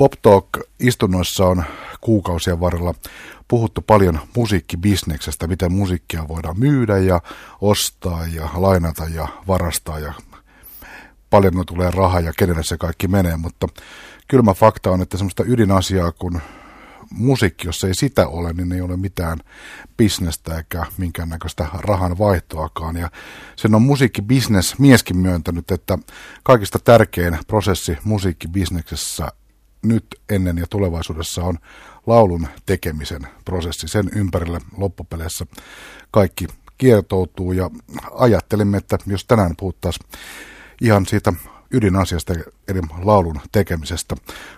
Pop Talk-istunnoissa on kuukausien varrella puhuttu paljon musiikkibisneksestä, miten musiikkia voidaan myydä ja ostaa ja lainata ja varastaa ja paljon tulee rahaa ja kenelle se kaikki menee, mutta kylmä fakta on, että semmoista ydinasiaa kun musiikki, jos ei sitä ole, niin ei ole mitään bisnestä eikä minkäännäköistä rahan vaihtoakaan. Ja sen on musiikkibisnes mieskin myöntänyt, että kaikista tärkein prosessi musiikkibisneksessä nyt ennen ja tulevaisuudessa on laulun tekemisen prosessi. Sen ympärille loppupeleissä kaikki kiertoutuu ja ajattelimme, että jos tänään puhuttaisiin ihan siitä ydinasiasta eli laulun tekemisestä.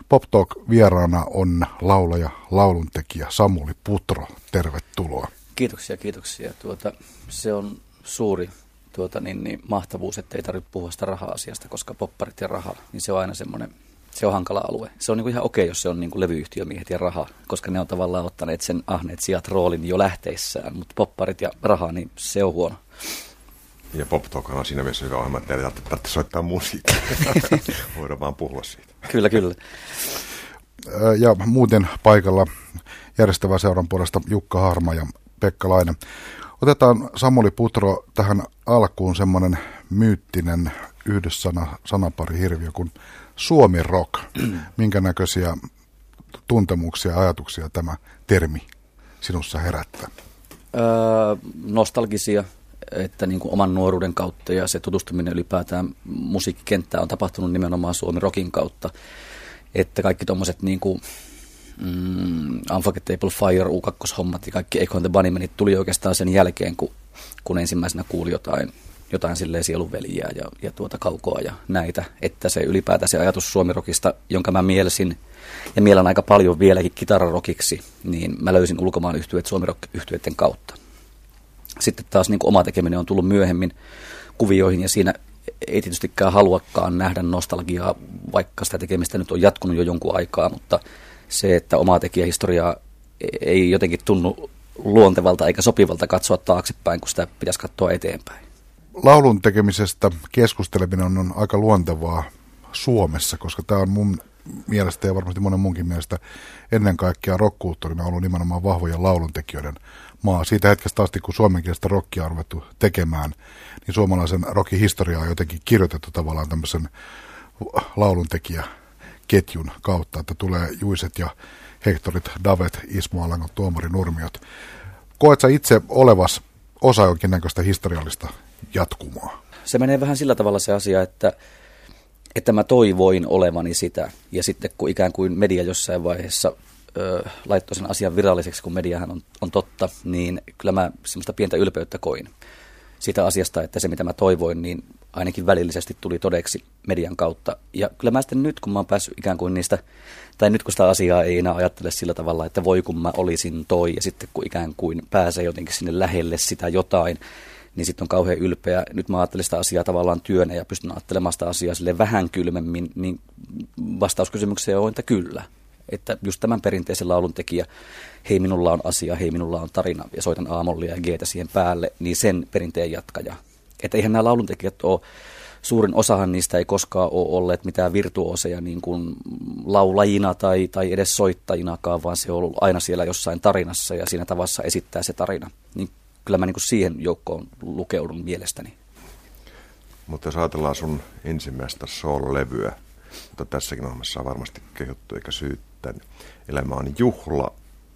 Pop Talk vieraana on laulaja, lauluntekijä Samuli Putro. Tervetuloa. Kiitoksia, kiitoksia. Tuota, se on suuri tuota, niin, niin, mahtavuus, että ei tarvitse puhua sitä raha-asiasta, koska popparit ja raha, niin se on aina semmoinen, se on hankala alue. Se on niin kuin ihan okei, jos se on niin kuin levyyhtiömiehet ja raha, koska ne on tavallaan ottaneet sen ahneet sijat roolin jo lähteissään, mutta popparit ja raha, niin se on huono. Ja Pop on siinä mielessä hyvä ohjelma, että teille tarvitse soittaa musiikkia. Voidaan vaan puhua siitä. Kyllä, kyllä. Ja muuten paikalla järjestävä seuran puolesta Jukka Harma ja Pekka Laine. Otetaan Samuli Putro tähän alkuun semmoinen myyttinen yhdyssana, sanapari hirviö kuin Suomi Rock. Minkä näköisiä tuntemuksia ja ajatuksia tämä termi sinussa herättää? Öö, nostalgisia että niin kuin oman nuoruuden kautta ja se tutustuminen ylipäätään musiikkikenttään on tapahtunut nimenomaan Suomi Rockin kautta. Että kaikki tuommoiset niin kuin, mm, Unforgettable Fire, U2-hommat ja kaikki Echo the Bunnymenit tuli oikeastaan sen jälkeen, kun, kun ensimmäisenä kuuli jotain, jotain silleen sielunveliä ja, ja tuota kaukoa ja näitä. Että se ylipäätään se ajatus Suomirokista, jonka mä mielsin ja mielen aika paljon vieläkin kitararokiksi, niin mä löysin ulkomaan yhtyöt Suomirok-yhtyeiden kautta. Sitten taas niin oma tekeminen on tullut myöhemmin kuvioihin ja siinä ei tietystikään haluakaan nähdä nostalgiaa, vaikka sitä tekemistä nyt on jatkunut jo jonkun aikaa, mutta se, että omaa tekijähistoriaa ei jotenkin tunnu luontevalta eikä sopivalta katsoa taaksepäin, kun sitä pitäisi katsoa eteenpäin. Laulun tekemisestä keskusteleminen on aika luontevaa Suomessa, koska tämä on mun mielestä ja varmasti monen munkin mielestä ennen kaikkea rockkulttuurina ollut nimenomaan vahvojen lauluntekijöiden maa. Siitä hetkestä asti, kun suomenkielistä rockia on ruvettu tekemään, niin suomalaisen rockin historiaa on jotenkin kirjoitettu tavallaan tämmöisen lauluntekijäketjun kautta, että tulee Juiset ja Hektorit, Davet, Ismo Alangot, Tuomari Nurmiot. Koet sä itse olevas osa jonkinnäköistä historiallista jatkumoa? Se menee vähän sillä tavalla se asia, että että mä toivoin olevani sitä. Ja sitten kun ikään kuin media jossain vaiheessa ö, laittoi sen asian viralliseksi, kun mediahan on, on totta, niin kyllä mä semmoista pientä ylpeyttä koin sitä asiasta, että se mitä mä toivoin, niin ainakin välillisesti tuli todeksi median kautta. Ja kyllä mä sitten nyt, kun mä oon päässyt ikään kuin niistä, tai nyt kun sitä asiaa ei enää ajattele sillä tavalla, että voi kun mä olisin toi, ja sitten kun ikään kuin pääsee jotenkin sinne lähelle sitä jotain, niin sitten on kauhean ylpeä. Nyt mä ajattelen sitä asiaa tavallaan työnä ja pystyn ajattelemaan sitä asiaa sille vähän kylmemmin, niin vastauskysymykseen on, että kyllä. Että just tämän perinteisen laulun tekijä, hei minulla on asia, hei minulla on tarina ja soitan aamollia ja geetä siihen päälle, niin sen perinteen jatkaja. Että eihän nämä lauluntekijät ole, suurin osahan niistä ei koskaan ole olleet mitään virtuoseja niin kuin laulajina tai, tai edes soittajinakaan, vaan se on ollut aina siellä jossain tarinassa ja siinä tavassa esittää se tarina. Niin kyllä mä niin kuin siihen joukkoon lukeudun mielestäni. Mutta jos ajatellaan sun ensimmäistä soul-levyä, mutta tässäkin ohjelmassa on varmasti kehuttu eikä syyttä. Niin Elämä on juhla,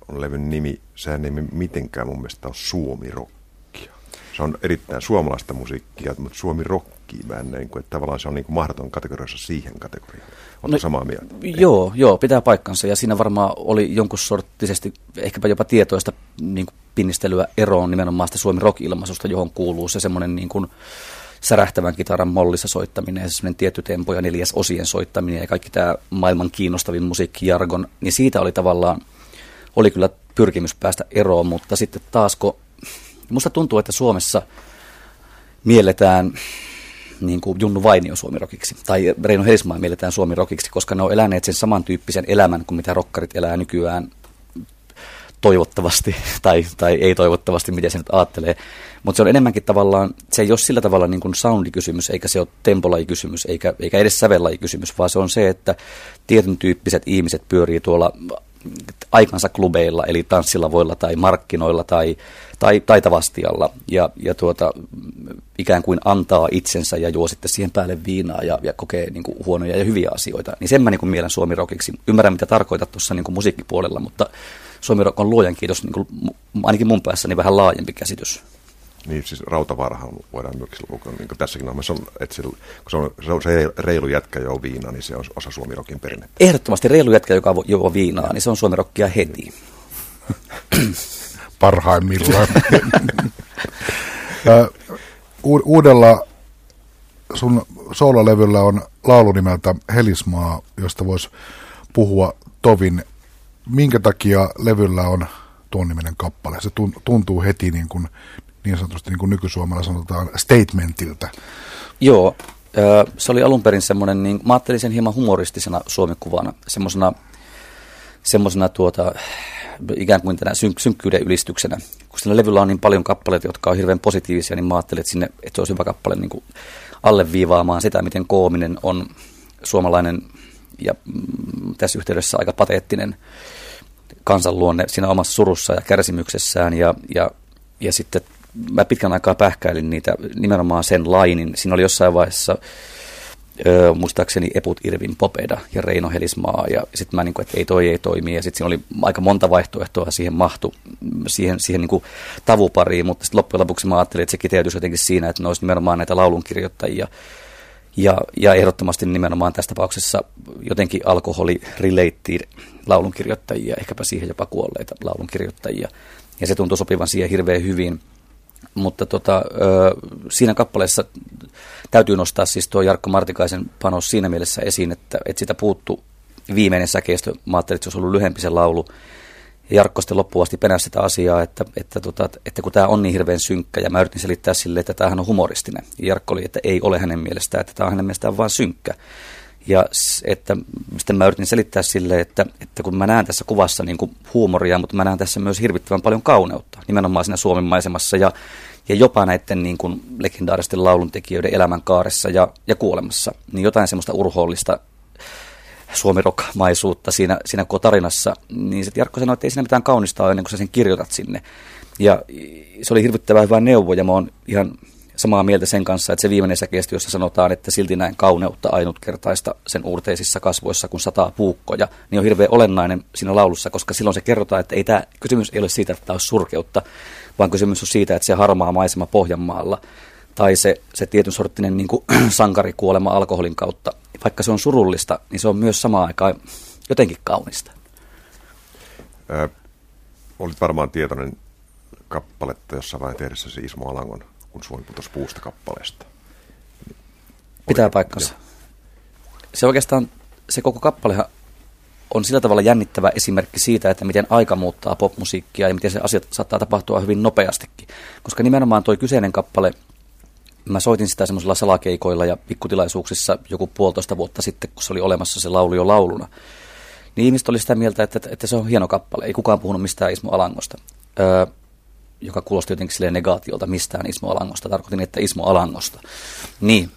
on levyn nimi. Sehän ei mitenkään mun mielestä ole suomi-rokkia. Se on erittäin suomalaista musiikkia, mutta suomi-rokki mä en niin kuin, että tavallaan se on niin kuin mahdoton kategoriassa siihen kategoriaan. Oletko no, samaa mieltä? Joo, joo, pitää paikkansa. Ja siinä varmaan oli jonkun sorttisesti, ehkäpä jopa tietoista niin kuin pinnistelyä eroon nimenomaan sitä Suomi rock-ilmaisusta, johon kuuluu se semmoinen niin kuin särähtävän kitaran mollissa soittaminen ja semmoinen tietty tempo ja neljäs osien soittaminen ja kaikki tämä maailman kiinnostavin musiikkijargon, niin siitä oli tavallaan, oli kyllä pyrkimys päästä eroon, mutta sitten taas kun, musta tuntuu, että Suomessa mielletään niin kuin Junnu Vainio suomirokiksi, tai Reino Heismaa mielletään suomirokiksi, koska ne on eläneet sen samantyyppisen elämän kuin mitä rokkarit elää nykyään toivottavasti, tai, tai ei toivottavasti, miten se nyt ajattelee. Mutta se on enemmänkin tavallaan, se ei ole sillä tavalla niin kuin soundikysymys, eikä se ole tempolajikysymys, eikä, eikä edes sävellajikysymys, vaan se on se, että tietyn tyyppiset ihmiset pyörii tuolla aikansa klubeilla, eli tanssilavoilla tai markkinoilla tai, tai taitavastialla ja, ja tuota, ikään kuin antaa itsensä ja juo sitten siihen päälle viinaa ja, ja kokee niin kuin huonoja ja hyviä asioita. Niin sen mä niin kuin mielen suomirokiksi. Ymmärrän, mitä tarkoitat tuossa niin kuin musiikkipuolella, mutta suomirok on luojan kiitos, niin kuin, ainakin mun päässäni niin vähän laajempi käsitys. Niin, siis Rautavaarahan voidaan myös lukea, niin kuin tässäkin on, että se, kun se on, se on se reilu jätkä jo viina, niin se on osa suomirokin perinnettä. Ehdottomasti reilu jätkä, joka juo viinaa, niin se on suomirokkia heti. Parhaimmillaan. Uudella sun soololevyllä on laulu nimeltä Helismaa, josta voisi puhua tovin. Minkä takia levyllä on tuon niminen kappale? Se tuntuu heti niin kuin niin sanotusti niin kuin nykysuomalla sanotaan statementiltä. Joo, se oli alun perin semmoinen, niin mä ajattelin sen hieman humoristisena suomikuvana, semmoisena semmoisena tuota, ikään kuin tänä synk- synkkyyden ylistyksenä. Kun sillä levyllä on niin paljon kappaleita, jotka on hirveän positiivisia, niin mä ajattelin, että, sinne, että se olisi hyvä kappale niin kuin alleviivaamaan sitä, miten koominen on suomalainen ja mm, tässä yhteydessä aika pateettinen kansanluonne siinä omassa surussa ja kärsimyksessään ja, ja, ja sitten mä pitkän aikaa pähkäilin niitä nimenomaan sen lainin. Siinä oli jossain vaiheessa öö, muistaakseni Eput Irvin Popeda ja Reino Helismaa ja sitten mä niin kuin, että ei toi ei toimi ja sitten siinä oli aika monta vaihtoehtoa siihen mahtu, siihen, siihen niin kuin tavupariin, mutta sitten loppujen lopuksi mä ajattelin, että se kiteytyisi jotenkin siinä, että ne olisi nimenomaan näitä laulunkirjoittajia ja, ja ehdottomasti nimenomaan tässä tapauksessa jotenkin alkoholi-related laulunkirjoittajia, ehkäpä siihen jopa kuolleita laulunkirjoittajia. Ja se tuntui sopivan siihen hirveän hyvin. Mutta tota, siinä kappaleessa täytyy nostaa siis tuo Jarkko Martikaisen panos siinä mielessä esiin, että, että sitä puuttu viimeinen säkeistö. Mä ajattelin, että se olisi ollut lyhempi se laulu. Ja Jarkko sitten loppuun peräsi sitä asiaa, että, että, tota, että kun tämä on niin hirveän synkkä, ja mä yritin selittää sille, että tämähän on humoristinen. Ja Jarkko oli, että ei ole hänen mielestään, että tämä on hänen mielestään vain synkkä. Ja että sitten mä yritin selittää sille, että, että kun mä näen tässä kuvassa niin kuin huumoria, mutta mä näen tässä myös hirvittävän paljon kauneutta, nimenomaan siinä Suomen maisemassa ja, ja jopa näiden niin kuin legendaaristen lauluntekijöiden elämänkaaressa ja, ja kuolemassa, niin jotain semmoista urhoollista suomirokmaisuutta siinä, siinä koko tarinassa, niin sitten Jarkko sanoi, että ei siinä mitään kaunista ole ennen kuin sä sen kirjoitat sinne. Ja se oli hirvittävän hyvä neuvo ja mä oon ihan samaa mieltä sen kanssa, että se viimeinen säkeistö, jossa sanotaan, että silti näin kauneutta ainutkertaista sen uurteisissa kasvoissa, kun sataa puukkoja, niin on hirveän olennainen siinä laulussa, koska silloin se kerrotaan, että ei tämä kysymys ei ole siitä, että tämä olisi surkeutta, vaan kysymys on siitä, että se harmaa maisema Pohjanmaalla tai se, se tietyn sorttinen niin kuin, sankarikuolema alkoholin kautta, vaikka se on surullista, niin se on myös samaan aikaan jotenkin kaunista. Ö, olit varmaan tietoinen kappaletta jossain vaiheessa tehdessä Ismo Alangon kun Suomi putosi puusta kappaleesta. Pitää paikkansa. Se oikeastaan, se koko kappalehan on sillä tavalla jännittävä esimerkki siitä, että miten aika muuttaa popmusiikkia ja miten se asiat saattaa tapahtua hyvin nopeastikin. Koska nimenomaan tuo kyseinen kappale, mä soitin sitä semmoisilla salakeikoilla ja pikkutilaisuuksissa joku puolitoista vuotta sitten, kun se oli olemassa se laulu jo lauluna. Niin ihmiset oli sitä mieltä, että, että se on hieno kappale. Ei kukaan puhunut mistään Ismo Alangosta. Öö, joka kuulosti jotenkin sille negaatiolta mistään Ismo Alangosta. Tarkoitin, että Ismo Alangosta. Niin,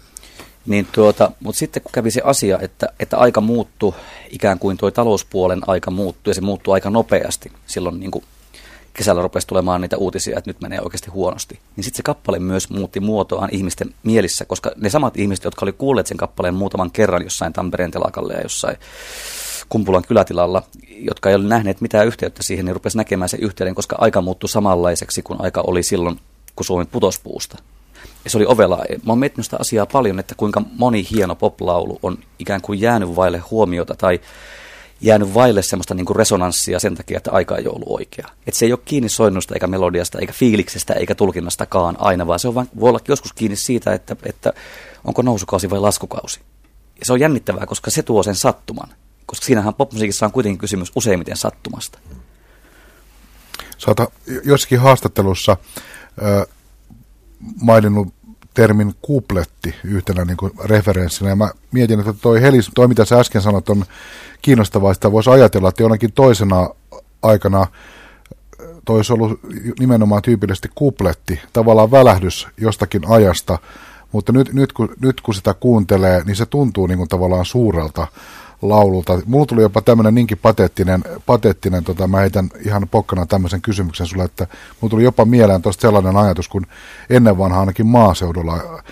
niin tuota, mutta sitten kun kävi se asia, että, että aika muuttui, ikään kuin tuo talouspuolen aika muuttui, ja se muuttui aika nopeasti. Silloin niin kuin kesällä rupesi tulemaan niitä uutisia, että nyt menee oikeasti huonosti. Niin sitten se kappale myös muutti muotoaan ihmisten mielissä, koska ne samat ihmiset, jotka oli kuulleet sen kappaleen muutaman kerran jossain Tampereen telakalle ja jossain Kumpulan kylätilalla, jotka ei ole nähneet mitään yhteyttä siihen, niin rupesi näkemään sen yhteyden, koska aika muuttui samanlaiseksi kuin aika oli silloin, kun Suomi putosi puusta. Ja se oli ovela. Mä oon miettinyt sitä asiaa paljon, että kuinka moni hieno poplaulu on ikään kuin jäänyt vaille huomiota tai jäänyt vaille semmoista niin kuin resonanssia sen takia, että aika ei ollut oikea. Että se ei ole kiinni soinnusta eikä melodiasta eikä fiiliksestä eikä tulkinnastakaan aina, vaan se on vain, voi olla joskus kiinni siitä, että, että onko nousukausi vai laskukausi. Ja se on jännittävää, koska se tuo sen sattuman koska siinähän popmusiikissa on kuitenkin kysymys useimmiten sattumasta. Saata jossakin haastattelussa äh, maininnut termin kupletti yhtenä niin kuin referenssinä. Ja mä mietin, että toi, Helis, toi mitä sä äsken sanot on kiinnostavaa, että voisi ajatella, että jonakin toisena aikana toi olisi ollut nimenomaan tyypillisesti kupletti, tavallaan välähdys jostakin ajasta, mutta nyt, nyt, kun, nyt kun sitä kuuntelee, niin se tuntuu niin kuin tavallaan suurelta laululta. Mulla tuli jopa tämmöinen niinkin pateettinen, pateettinen tota, mä heitän ihan pokkana tämmöisen kysymyksen sulle, että mulla tuli jopa mieleen tuosta sellainen ajatus, kun ennen vanhaa ainakin maaseudulla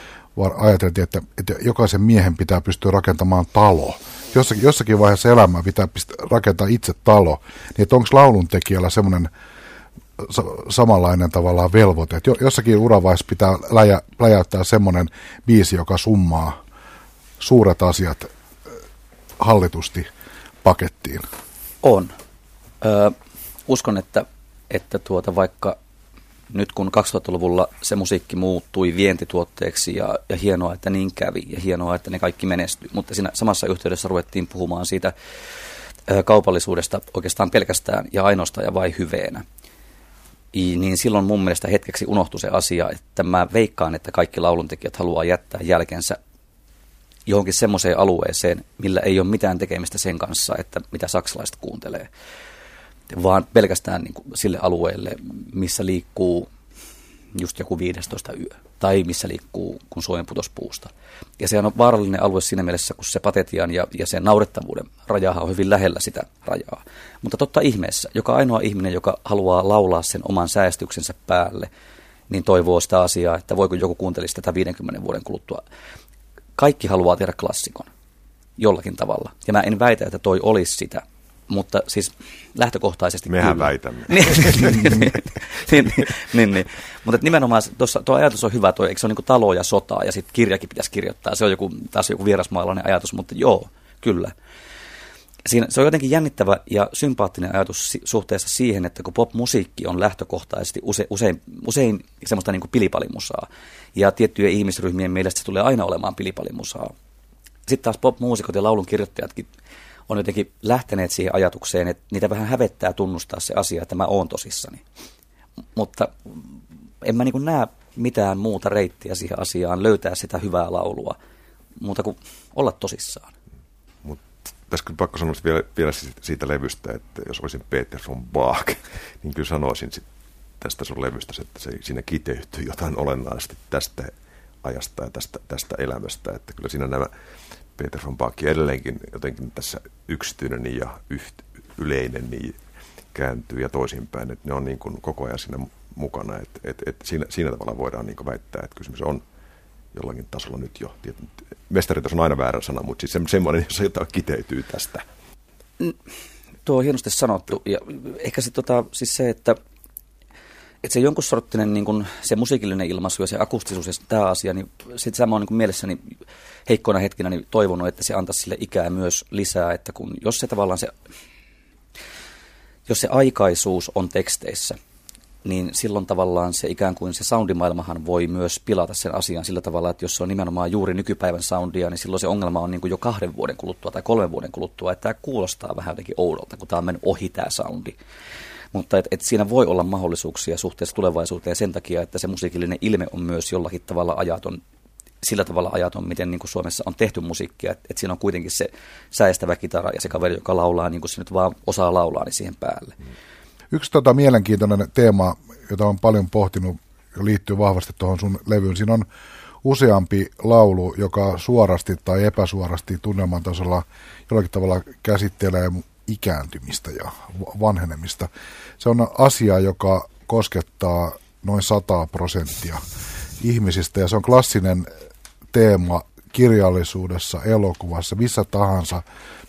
ajateltiin, että, että jokaisen miehen pitää pystyä rakentamaan talo. Jossakin, jossakin vaiheessa elämää pitää rakentaa itse talo. Niin onko laulun tekijällä semmoinen samanlainen tavallaan velvoite. Että jossakin uravaiheessa pitää läjä, läjäyttää semmoinen biisi, joka summaa suuret asiat hallitusti pakettiin. On. Ö, uskon, että, että tuota, vaikka nyt kun 2000-luvulla se musiikki muuttui vientituotteeksi ja, ja hienoa, että niin kävi ja hienoa, että ne kaikki menestyi, mutta siinä samassa yhteydessä ruvettiin puhumaan siitä ö, kaupallisuudesta oikeastaan pelkästään ja ainoastaan ja vain hyveenä. I, niin silloin mun mielestä hetkeksi unohtui se asia, että mä veikkaan, että kaikki lauluntekijät haluaa jättää jälkensä johonkin semmoiseen alueeseen, millä ei ole mitään tekemistä sen kanssa, että mitä saksalaiset kuuntelee, vaan pelkästään niin kuin sille alueelle, missä liikkuu just joku 15 yö, tai missä liikkuu, kun Suomen putos puusta. Ja se on vaarallinen alue siinä mielessä, kun se patetian ja, ja sen naurettavuuden rajahan on hyvin lähellä sitä rajaa. Mutta totta ihmeessä, joka ainoa ihminen, joka haluaa laulaa sen oman säästyksensä päälle, niin toivoo sitä asiaa, että voiko joku kuuntelisi tätä 50 vuoden kuluttua kaikki haluaa tehdä klassikon jollakin tavalla. Ja mä en väitä, että toi olisi sitä, mutta siis lähtökohtaisesti Mehän kyllä. väitämme. niin, niin, niin, niin, niin. Mutta nimenomaan tuossa, tuo ajatus on hyvä, tuo, eikö se ole niin talo ja sota ja sitten kirjakin pitäisi kirjoittaa. Se on joku, taas joku vierasmaalainen ajatus, mutta joo, kyllä siinä, se on jotenkin jännittävä ja sympaattinen ajatus suhteessa siihen, että kun popmusiikki on lähtökohtaisesti use, usein, usein semmoista niin kuin pilipalimusaa, ja tiettyjen ihmisryhmien mielestä se tulee aina olemaan pilipalimusaa. Sitten taas popmuusikot ja laulun kirjoittajatkin on jotenkin lähteneet siihen ajatukseen, että niitä vähän hävettää tunnustaa se asia, että mä oon tosissani. Mutta en mä niin näe mitään muuta reittiä siihen asiaan, löytää sitä hyvää laulua, muuta kuin olla tosissaan tässä pakko sanoa vielä, vielä siitä levystä, että jos olisin Peter von Bach, niin kyllä sanoisin sit tästä sun levystä, että se, siinä kiteytyy jotain olennaisesti tästä ajasta ja tästä, tästä elämästä. Että kyllä siinä nämä Peter von Bach edelleenkin jotenkin tässä yksityinen ja yht, yleinen niin kääntyy ja toisinpäin. Että ne on niin kuin koko ajan siinä mukana. Että, että, että siinä, siinä tavalla voidaan niin väittää, että kysymys on jollakin tasolla nyt jo. Mestaritos on aina väärä sana, mutta siis semmoinen, jos jotain kiteytyy tästä. Tuo on hienosti sanottu. Ja ehkä se, tota, siis se, että, että se jonkun sorttinen niin kun, se musiikillinen ilmaisu ja se akustisuus ja tämä asia, niin sitten sama on niin mielessäni heikkoina hetkinä niin toivonut, että se antaisi sille ikää myös lisää, että kun jos se tavallaan se, jos se aikaisuus on teksteissä, niin silloin tavallaan se ikään kuin se soundimaailmahan voi myös pilata sen asian sillä tavalla, että jos se on nimenomaan juuri nykypäivän soundia, niin silloin se ongelma on niin kuin jo kahden vuoden kuluttua tai kolmen vuoden kuluttua, että tämä kuulostaa vähän jotenkin oudolta, kun tämä on mennyt ohi tämä soundi. Mutta et, et siinä voi olla mahdollisuuksia suhteessa tulevaisuuteen sen takia, että se musiikillinen ilme on myös jollakin tavalla ajaton, sillä tavalla ajaton, miten niin kuin Suomessa on tehty musiikkia, että et siinä on kuitenkin se säestävä kitara ja se kaveri, joka laulaa niin kuin se nyt vaan osaa laulaa, niin siihen päälle. Mm. Yksi tota mielenkiintoinen teema, jota on paljon pohtinut liittyy vahvasti tuohon sun levyyn, siinä on useampi laulu, joka suorasti tai epäsuorasti tunnelman tasolla jollakin tavalla käsittelee ikääntymistä ja vanhenemista. Se on asia, joka koskettaa noin 100 prosenttia ihmisistä ja se on klassinen teema kirjallisuudessa, elokuvassa, missä tahansa,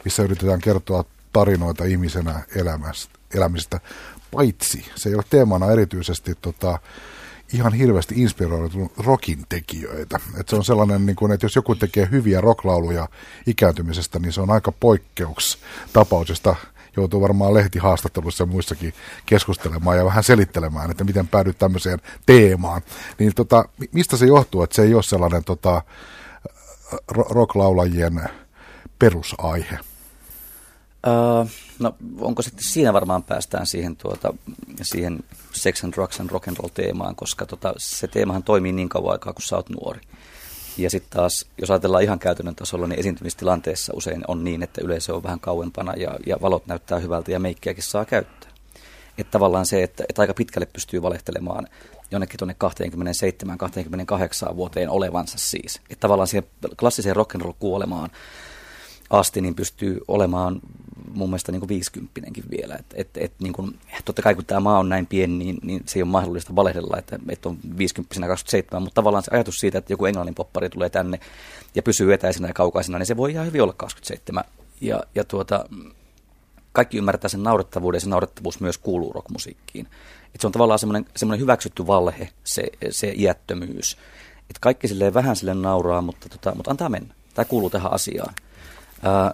missä yritetään kertoa tarinoita ihmisenä elämästä elämistä, paitsi se ei ole teemana erityisesti tota, ihan hirveästi inspiroitunut rockin tekijöitä. Et se on sellainen, niin kuin, että jos joku tekee hyviä rocklauluja ikääntymisestä, niin se on aika poikkeuks tapaus, josta joutuu varmaan lehtihaastattelussa ja muissakin keskustelemaan ja vähän selittelemään, että miten päädyt tämmöiseen teemaan. Niin tota, mistä se johtuu, että se ei ole sellainen tota, rocklaulajien perusaihe? Uh, no onko sitten siinä varmaan päästään siihen, tuota, siihen sex and drugs and rock and roll teemaan, koska tota, se teemahan toimii niin kauan aikaa, kun sä oot nuori. Ja sitten taas, jos ajatellaan ihan käytännön tasolla, niin esiintymistilanteessa usein on niin, että yleisö on vähän kauempana ja, ja valot näyttää hyvältä ja meikkiäkin saa käyttää. Että tavallaan se, että, että aika pitkälle pystyy valehtelemaan jonnekin tuonne 27-28 vuoteen olevansa siis. Että tavallaan siihen klassiseen rock'n'roll kuolemaan asti niin pystyy olemaan mun mielestä niin kuin 50 vielä. Et, et, et, niin kuin, totta kai kun tämä maa on näin pieni, niin, niin se ei ole mahdollista valehdella, että, että on 50 27, mutta tavallaan se ajatus siitä, että joku englannin poppari tulee tänne ja pysyy etäisenä ja kaukaisena, niin se voi ihan hyvin olla 27. Ja, ja tuota, kaikki ymmärtää sen naurettavuuden ja se naurettavuus myös kuuluu rockmusiikkiin. Et se on tavallaan semmoinen, semmoinen hyväksytty valhe, se, se iättömyys. Et kaikki silleen vähän sille nauraa, mutta, tota, mutta antaa mennä. Tämä kuuluu tähän asiaan. Ää,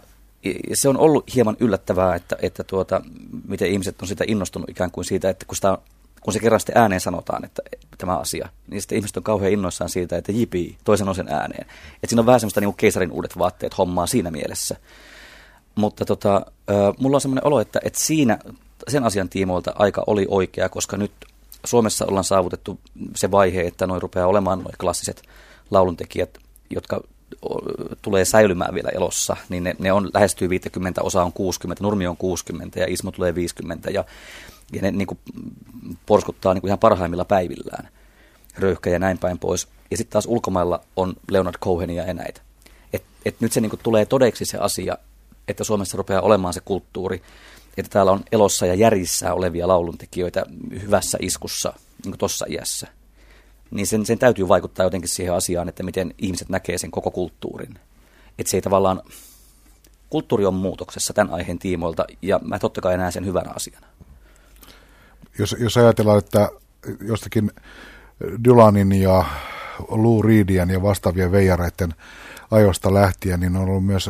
se on ollut hieman yllättävää, että, että tuota, miten ihmiset on sitä innostunut ikään kuin siitä, että kun, sitä, kun se kerran sitten ääneen sanotaan, että tämä asia, niin sitten ihmiset on kauhean innoissaan siitä, että jipi, toisen on sen ääneen. Että siinä on vähän semmoista niin keisarin uudet vaatteet hommaa siinä mielessä. Mutta tota, mulla on semmoinen olo, että, että siinä sen asian tiimoilta aika oli oikea, koska nyt Suomessa ollaan saavutettu se vaihe, että noin rupeaa olemaan noin klassiset lauluntekijät, jotka tulee säilymään vielä elossa, niin ne, ne on lähestyy 50, osa on 60, Nurmi on 60 ja Ismo tulee 50 ja, ja ne niin kuin, porskuttaa niin kuin ihan parhaimmilla päivillään, röyhkä ja näin päin pois. Ja sitten taas ulkomailla on Leonard Cohenia ja näitä. Et, et nyt se niin kuin, tulee todeksi se asia, että Suomessa rupeaa olemaan se kulttuuri, että täällä on elossa ja järjissä olevia lauluntekijöitä hyvässä iskussa niin tuossa iässä. Niin sen, sen täytyy vaikuttaa jotenkin siihen asiaan, että miten ihmiset näkee sen koko kulttuurin. Että se ei tavallaan, kulttuuri on muutoksessa tämän aiheen tiimoilta ja mä totta kai näen sen hyvänä asiana. Jos, jos ajatellaan, että jostakin Dylanin ja Lou Reedien ja vastaavien veijareiden ajosta lähtien, niin on ollut myös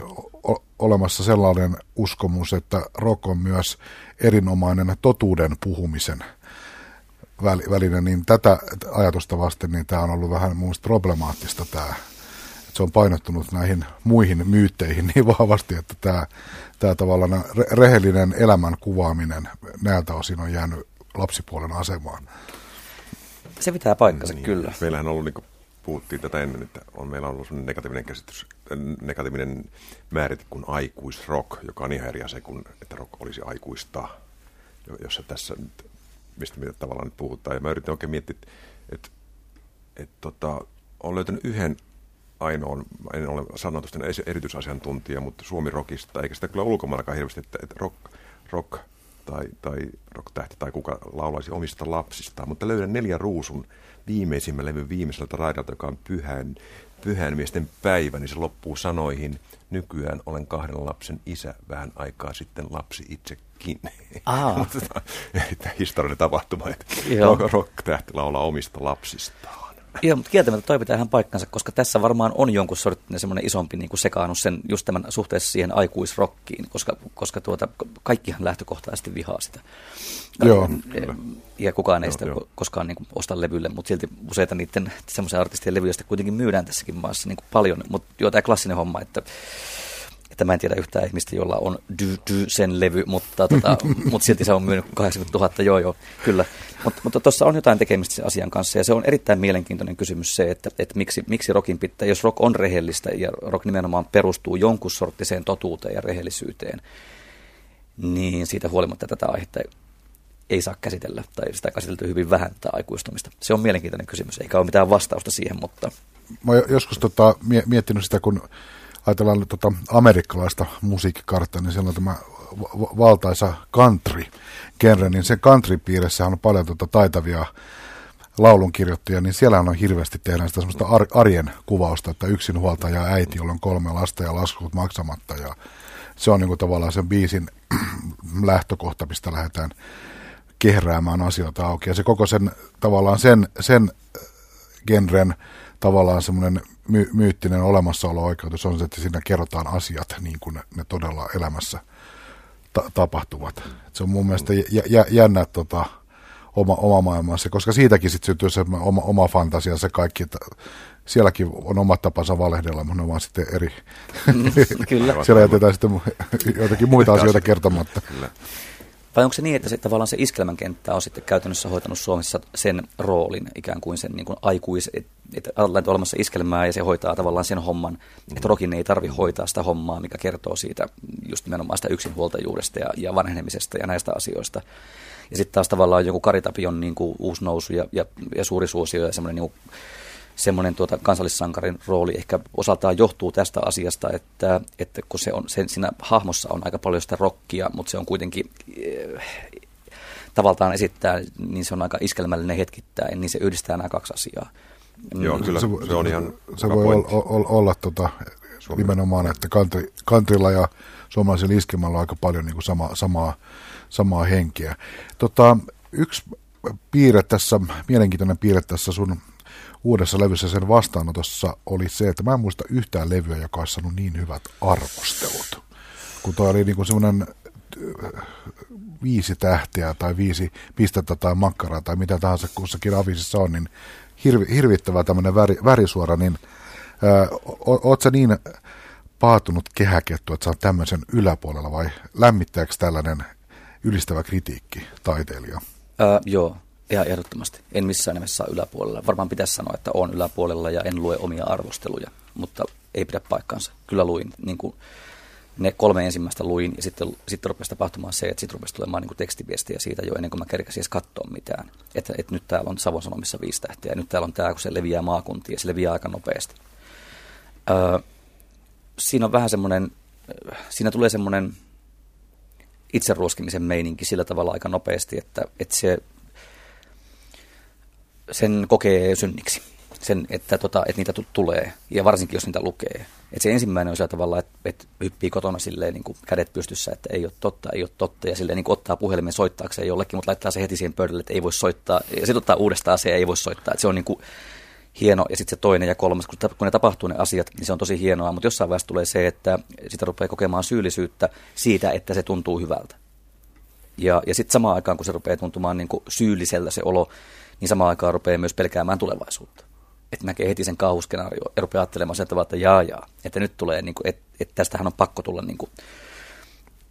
olemassa sellainen uskomus, että rock on myös erinomainen totuuden puhumisen väline, niin tätä ajatusta vasten niin tämä on ollut vähän mun problemaattista tämä, se on painottunut näihin muihin myytteihin niin vahvasti, että tämä, tämä tavallaan rehellinen elämän kuvaaminen näiltä osin on jäänyt lapsipuolen asemaan. Se pitää paikkansa, niin, kyllä. Meillähän on ollut niin puhuttiin tätä ennen, että on, meillä on ollut negatiivinen käsitys, negatiivinen määrite kuin aikuisrock, joka on ihan eri asia kuin, että rock olisi aikuista, jossa tässä nyt, mistä mitä tavallaan nyt puhutaan. Ja mä yritin oikein miettiä, että, että, että tota, olen löytänyt yhden ainoan, en ole sanotusten erityisasiantuntija, mutta Suomi rockista, eikä sitä kyllä ulkomaillakaan hirveästi, että, että rock, rock tai, tai rock-tähti tai kuka laulaisi omista lapsistaan, mutta löydän neljä ruusun viimeisimmän levyn viimeiseltä raidalta, joka on pyhän, pyhän miesten päivä, niin se loppuu sanoihin, nykyään olen kahden lapsen isä, vähän aikaa sitten lapsi itsekin. Historiallinen tapahtuma, että rock-tähti laulaa omista lapsistaan. Joo, mutta kieltämättä toi pitää ihan paikkansa, koska tässä varmaan on jonkun sortin semmoinen isompi niin sekaannus sen, just tämän suhteessa siihen aikuisrokkiin, koska, koska tuota, kaikkihan lähtökohtaisesti vihaa sitä. Joo, ja, ja kukaan ei joo, sitä joo. koskaan niin kuin, osta levylle, mutta silti useita niiden semmoisia artistien levyistä kuitenkin myydään tässäkin maassa niin kuin paljon. Mutta joo, tämä klassinen homma, että että mä en tiedä yhtään ihmistä, jolla on dy, dy sen levy, mutta, tota, mutta silti se on myynyt 80 000, joo joo, kyllä. Mut, mutta tuossa on jotain tekemistä sen asian kanssa ja se on erittäin mielenkiintoinen kysymys se, että, että miksi, miksi rockin pitää, jos rock on rehellistä ja rock nimenomaan perustuu jonkun sorttiseen totuuteen ja rehellisyyteen, niin siitä huolimatta tätä aihetta ei saa käsitellä tai sitä käsitelty hyvin vähän tätä aikuistumista. Se on mielenkiintoinen kysymys, eikä ole mitään vastausta siihen, mutta... Mä joskus tota, miettinyt sitä, kun ajatellaan nyt tota amerikkalaista musiikkikarttaa, niin siellä on tämä valtaisa country genre, niin sen country-piirissä on paljon tota taitavia laulunkirjoittajia, niin siellä on hirveästi tehdään sitä semmoista arjen kuvausta, että yksin huoltaja äiti, jolla on kolme lasta ja laskut maksamatta ja se on niinku tavallaan sen biisin lähtökohta, mistä lähdetään kehräämään asioita auki. Ja se koko sen tavallaan sen, sen genren tavallaan semmoinen my- myyttinen olemassaolo-oikeutus on se, että siinä kerrotaan asiat niin kuin ne, ne todella elämässä ta- tapahtuvat. Et se on mun mielestä jä, jä, jännä tota, oma, oma maailmansa, koska siitäkin sitten syntyy se oma, oma fantasia, se kaikki, että sielläkin on omat tapansa valehdella, mutta ne on vaan sitten eri. Kyllä. Siellä jätetään sitten joitakin muita asioita kertomatta. Kyllä. Vai onko se niin, että se, tavallaan se iskelmän kenttä on sitten käytännössä hoitanut Suomessa sen roolin, ikään kuin sen niin kuin aikuis, että et, et olemassa iskelmää ja se hoitaa tavallaan sen homman, mm. että rokin ei tarvi hoitaa sitä hommaa, mikä kertoo siitä just nimenomaan sitä yksinhuoltajuudesta ja, ja vanhenemisesta ja näistä asioista. Ja sitten taas tavallaan joku Karitapion niin kuin uusi nousu ja, ja, ja suuri suosio ja semmoinen niin semmoinen tuota kansallissankarin rooli ehkä osaltaan johtuu tästä asiasta, että, että kun se on, sen, siinä hahmossa on aika paljon sitä rockia, mutta se on kuitenkin äh, tavallaan esittää, niin se on aika iskelmällinen hetkittäin, niin se yhdistää nämä kaksi asiaa. Joo, kyllä se, se on ihan Se voi olla, olla, olla tota, nimenomaan, että country, countrylla ja suomalaisella iskelmällä on aika paljon niin kuin sama, samaa, samaa henkeä. Tota, yksi piirre tässä, mielenkiintoinen piirre tässä sun uudessa levyssä sen vastaanotossa oli se, että mä en muista yhtään levyä, joka olisi saanut niin hyvät arvostelut. Kun toi oli niin semmoinen äh, viisi tähtiä tai viisi pistettä tai makkaraa tai mitä tahansa kussakin avisissa on, niin hirvi, hirvittävä tämmöinen väri, värisuora, niin äh, oot sä niin paatunut kehäkettu, että sä oot tämmöisen yläpuolella vai lämmittääkö tällainen ylistävä kritiikki taiteilija? Ää, joo, Ihan ehdottomasti. En missään nimessä saa yläpuolella. Varmaan pitäisi sanoa, että on yläpuolella ja en lue omia arvosteluja, mutta ei pidä paikkaansa. Kyllä luin niin kuin ne kolme ensimmäistä luin ja sitten, sitten rupesi tapahtumaan se, että sitten rupesi tulemaan niin kuin tekstiviestiä siitä jo ennen kuin mä kerkäsin edes katsoa mitään. Että, että nyt täällä on Savon Sanomissa viisi tähtiä ja nyt täällä on tämä, kun se leviää maakuntiin ja se leviää aika nopeasti. Öö, siinä on vähän semmoinen, siinä tulee semmoinen itseruoskimisen meininki sillä tavalla aika nopeasti, että, että se sen kokee synniksi. Sen, että, tota, että niitä t- tulee, ja varsinkin jos niitä lukee. Et se ensimmäinen on sillä tavalla, että, että hyppii kotona silleen, niin kuin kädet pystyssä, että ei ole totta, ei ole totta, ja silleen niin kuin ottaa puhelimen soittaakseen jollekin, mutta laittaa se heti siihen pöydälle, että ei voi soittaa, ja sitten ottaa uudestaan se, ei voi soittaa. Et se on niin kuin hieno, ja sitten se toinen ja kolmas, kun, kun ne tapahtuu ne asiat, niin se on tosi hienoa, mutta jossain vaiheessa tulee se, että sitä rupeaa kokemaan syyllisyyttä siitä, että se tuntuu hyvältä. Ja, ja sitten samaan aikaan, kun se rupeaa tuntumaan niin kuin syylliseltä se olo, niin samaan aikaan rupeaa myös pelkäämään tulevaisuutta. Että näkee heti sen kauhuskenaario ja rupeaa ajattelemaan sen tavalla, että jaa jaa, että nyt tulee, niin kuin, että, että tästähän on pakko tulla niin kuin,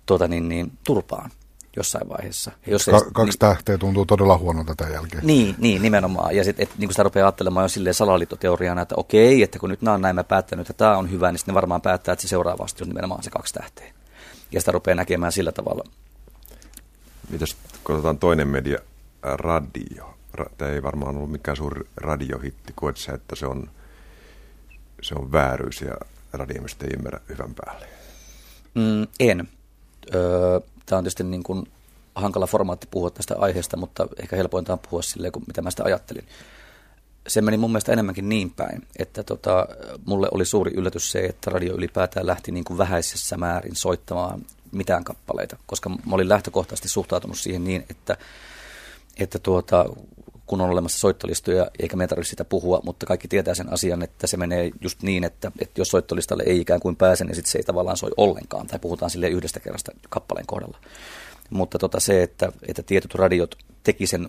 tuota, niin, niin, turpaan jossain vaiheessa. Ja jos Ka- ei, kaksi niin, tähteä tuntuu todella huonolta tämän jälkeen. Niin, niin nimenomaan. Ja sitten niin sitä rupeaa ajattelemaan jo silleen salaliittoteoriana, että okei, että kun nyt nämä on näin mä päättänyt, että tämä on hyvä, niin sitten ne varmaan päättää, että se seuraavasti on nimenomaan se kaksi tähteä. Ja sitä rupeaa näkemään sillä tavalla. Mitäs, kun otetaan toinen media, radio tämä ei varmaan ollut mikään suuri radiohitti, koet se, että se on, se on vääryys ja radioimista ei ymmärrä hyvän päälle? Mm, en. Öö, tämä on tietysti niin kuin hankala formaatti puhua tästä aiheesta, mutta ehkä helpointa on puhua silleen, kuin mitä mä sitä ajattelin. Se meni mun mielestä enemmänkin niin päin, että tota, mulle oli suuri yllätys se, että radio ylipäätään lähti niin kuin vähäisessä määrin soittamaan mitään kappaleita, koska mä olin lähtökohtaisesti suhtautunut siihen niin, että että tuota, kun on olemassa soittolistoja, eikä me tarvitse sitä puhua, mutta kaikki tietää sen asian, että se menee just niin, että, että jos soittolistalle ei ikään kuin pääse, niin sitten se ei tavallaan soi ollenkaan, tai puhutaan sille yhdestä kerrasta kappaleen kohdalla. Mutta tota se, että, että tietyt radiot teki sen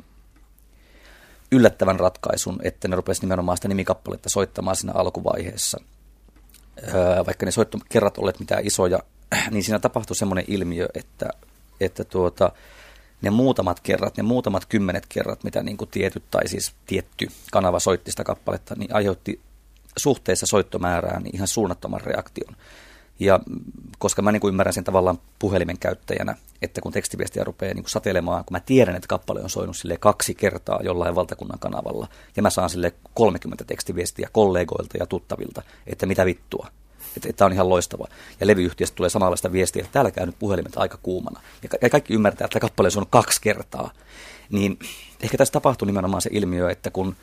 yllättävän ratkaisun, että ne rupesi nimenomaan sitä nimikappaletta soittamaan siinä alkuvaiheessa. Öö, vaikka ne soittokerrat olleet mitään isoja, niin siinä tapahtui semmoinen ilmiö, että, että tuota, ne muutamat kerrat, ne muutamat kymmenet kerrat, mitä niin kuin tietyt tai siis tietty kanava soitti sitä kappaletta, niin aiheutti suhteessa soittomäärään niin ihan suunnattoman reaktion. Ja koska mä niin kuin ymmärrän sen tavallaan puhelimen käyttäjänä, että kun tekstiviestiä rupeaa niin kuin satelemaan, kun mä tiedän, että kappale on soinut sille kaksi kertaa jollain valtakunnan kanavalla, ja mä saan sille 30 tekstiviestiä kollegoilta ja tuttavilta, että mitä vittua, että, että tämä on ihan loistava. Ja levyyhtiöstä tulee samanlaista viestiä, että täällä käy nyt puhelimet aika kuumana. Ja, ka- kaikki ymmärtää, että kappale on kaksi kertaa. Niin ehkä tässä tapahtuu nimenomaan se ilmiö, että kun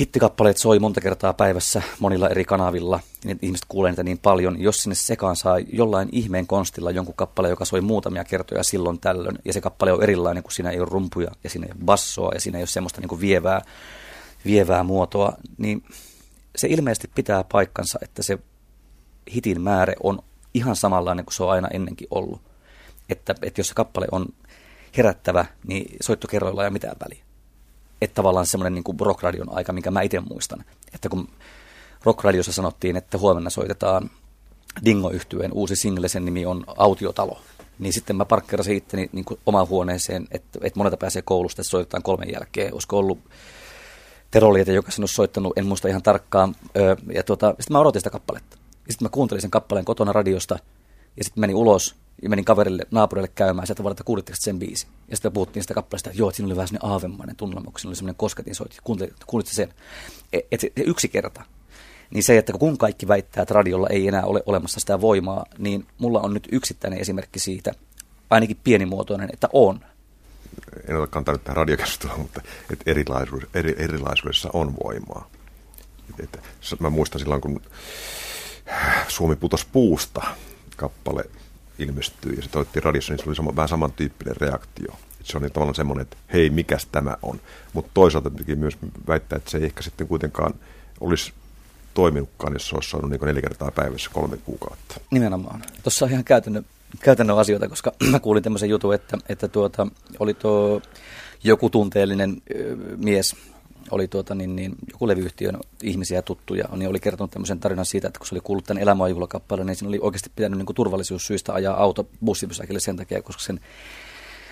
hittikappaleet soi monta kertaa päivässä monilla eri kanavilla, niin ihmiset kuulee niitä niin paljon, jos sinne sekaan saa jollain ihmeen konstilla jonkun kappaleen, joka soi muutamia kertoja silloin tällöin, ja se kappale on erilainen, kun siinä ei ole rumpuja, ja siinä ei ole bassoa, ja siinä ei ole semmoista niin kuin vievää, vievää muotoa, niin se ilmeisesti pitää paikkansa, että se hitin määrä on ihan samanlainen kuin se on aina ennenkin ollut. Että, että jos se kappale on herättävä, niin soittokerroilla ei ole mitään väliä. Että tavallaan semmoinen niin rockradion aika, minkä mä itse muistan. Että kun rockradiossa sanottiin, että huomenna soitetaan dingo yhtyeen uusi single, sen nimi on Autiotalo. niin sitten mä parkkerasin itteni niin kuin omaan huoneeseen, että, että monelta pääsee koulusta, että soitetaan kolmen jälkeen. Olisiko ollut Tero joka sen olisi soittanut, en muista ihan tarkkaan. Ja tuota, sitten mä odotin sitä kappaletta. Ja sitten mä kuuntelin sen kappaleen kotona radiosta, ja sitten menin ulos, ja menin kaverille, naapurille käymään, sieltä vaan, että kuulitteko sen biisi. Ja sitten puhuttiin sitä kappaleesta, että joo, että siinä oli vähän sellainen aavemainen tunnelma, kun siinä oli sellainen kosketin soitti. Kuulitte sen? Että et, et, yksi kerta niin se, että kun kaikki väittää, että radiolla ei enää ole olemassa sitä voimaa, niin mulla on nyt yksittäinen esimerkki siitä, ainakin pienimuotoinen, että on. En ole kantanut tähän radiokeskusteluun, mutta että erilaisuus, eri, erilaisuudessa on voimaa. Et, et, mä muistan silloin, kun Suomi putos puusta kappale ilmestyi ja se toitti radiossa, niin se oli sama, vähän samantyyppinen reaktio. Se on niin tavallaan semmoinen, että hei, mikäs tämä on. Mutta toisaalta myös väittää, että se ei ehkä sitten kuitenkaan olisi toiminutkaan, jos se olisi saanut niin neljä kertaa päivässä kolme kuukautta. Nimenomaan. Tuossa on ihan käytännön, käytännön asioita, koska mä kuulin tämmöisen jutun, että, että tuota, oli tuo joku tunteellinen mies, oli tuota, niin, niin, joku levyyhtiön ihmisiä tuttuja, niin oli kertonut tämmöisen tarinan siitä, että kun se oli kuullut tämän elämäjuhlakappaleen, niin siinä oli oikeasti pitänyt niin kuin turvallisuussyistä ajaa auto bussipysäkille sen takia, koska sen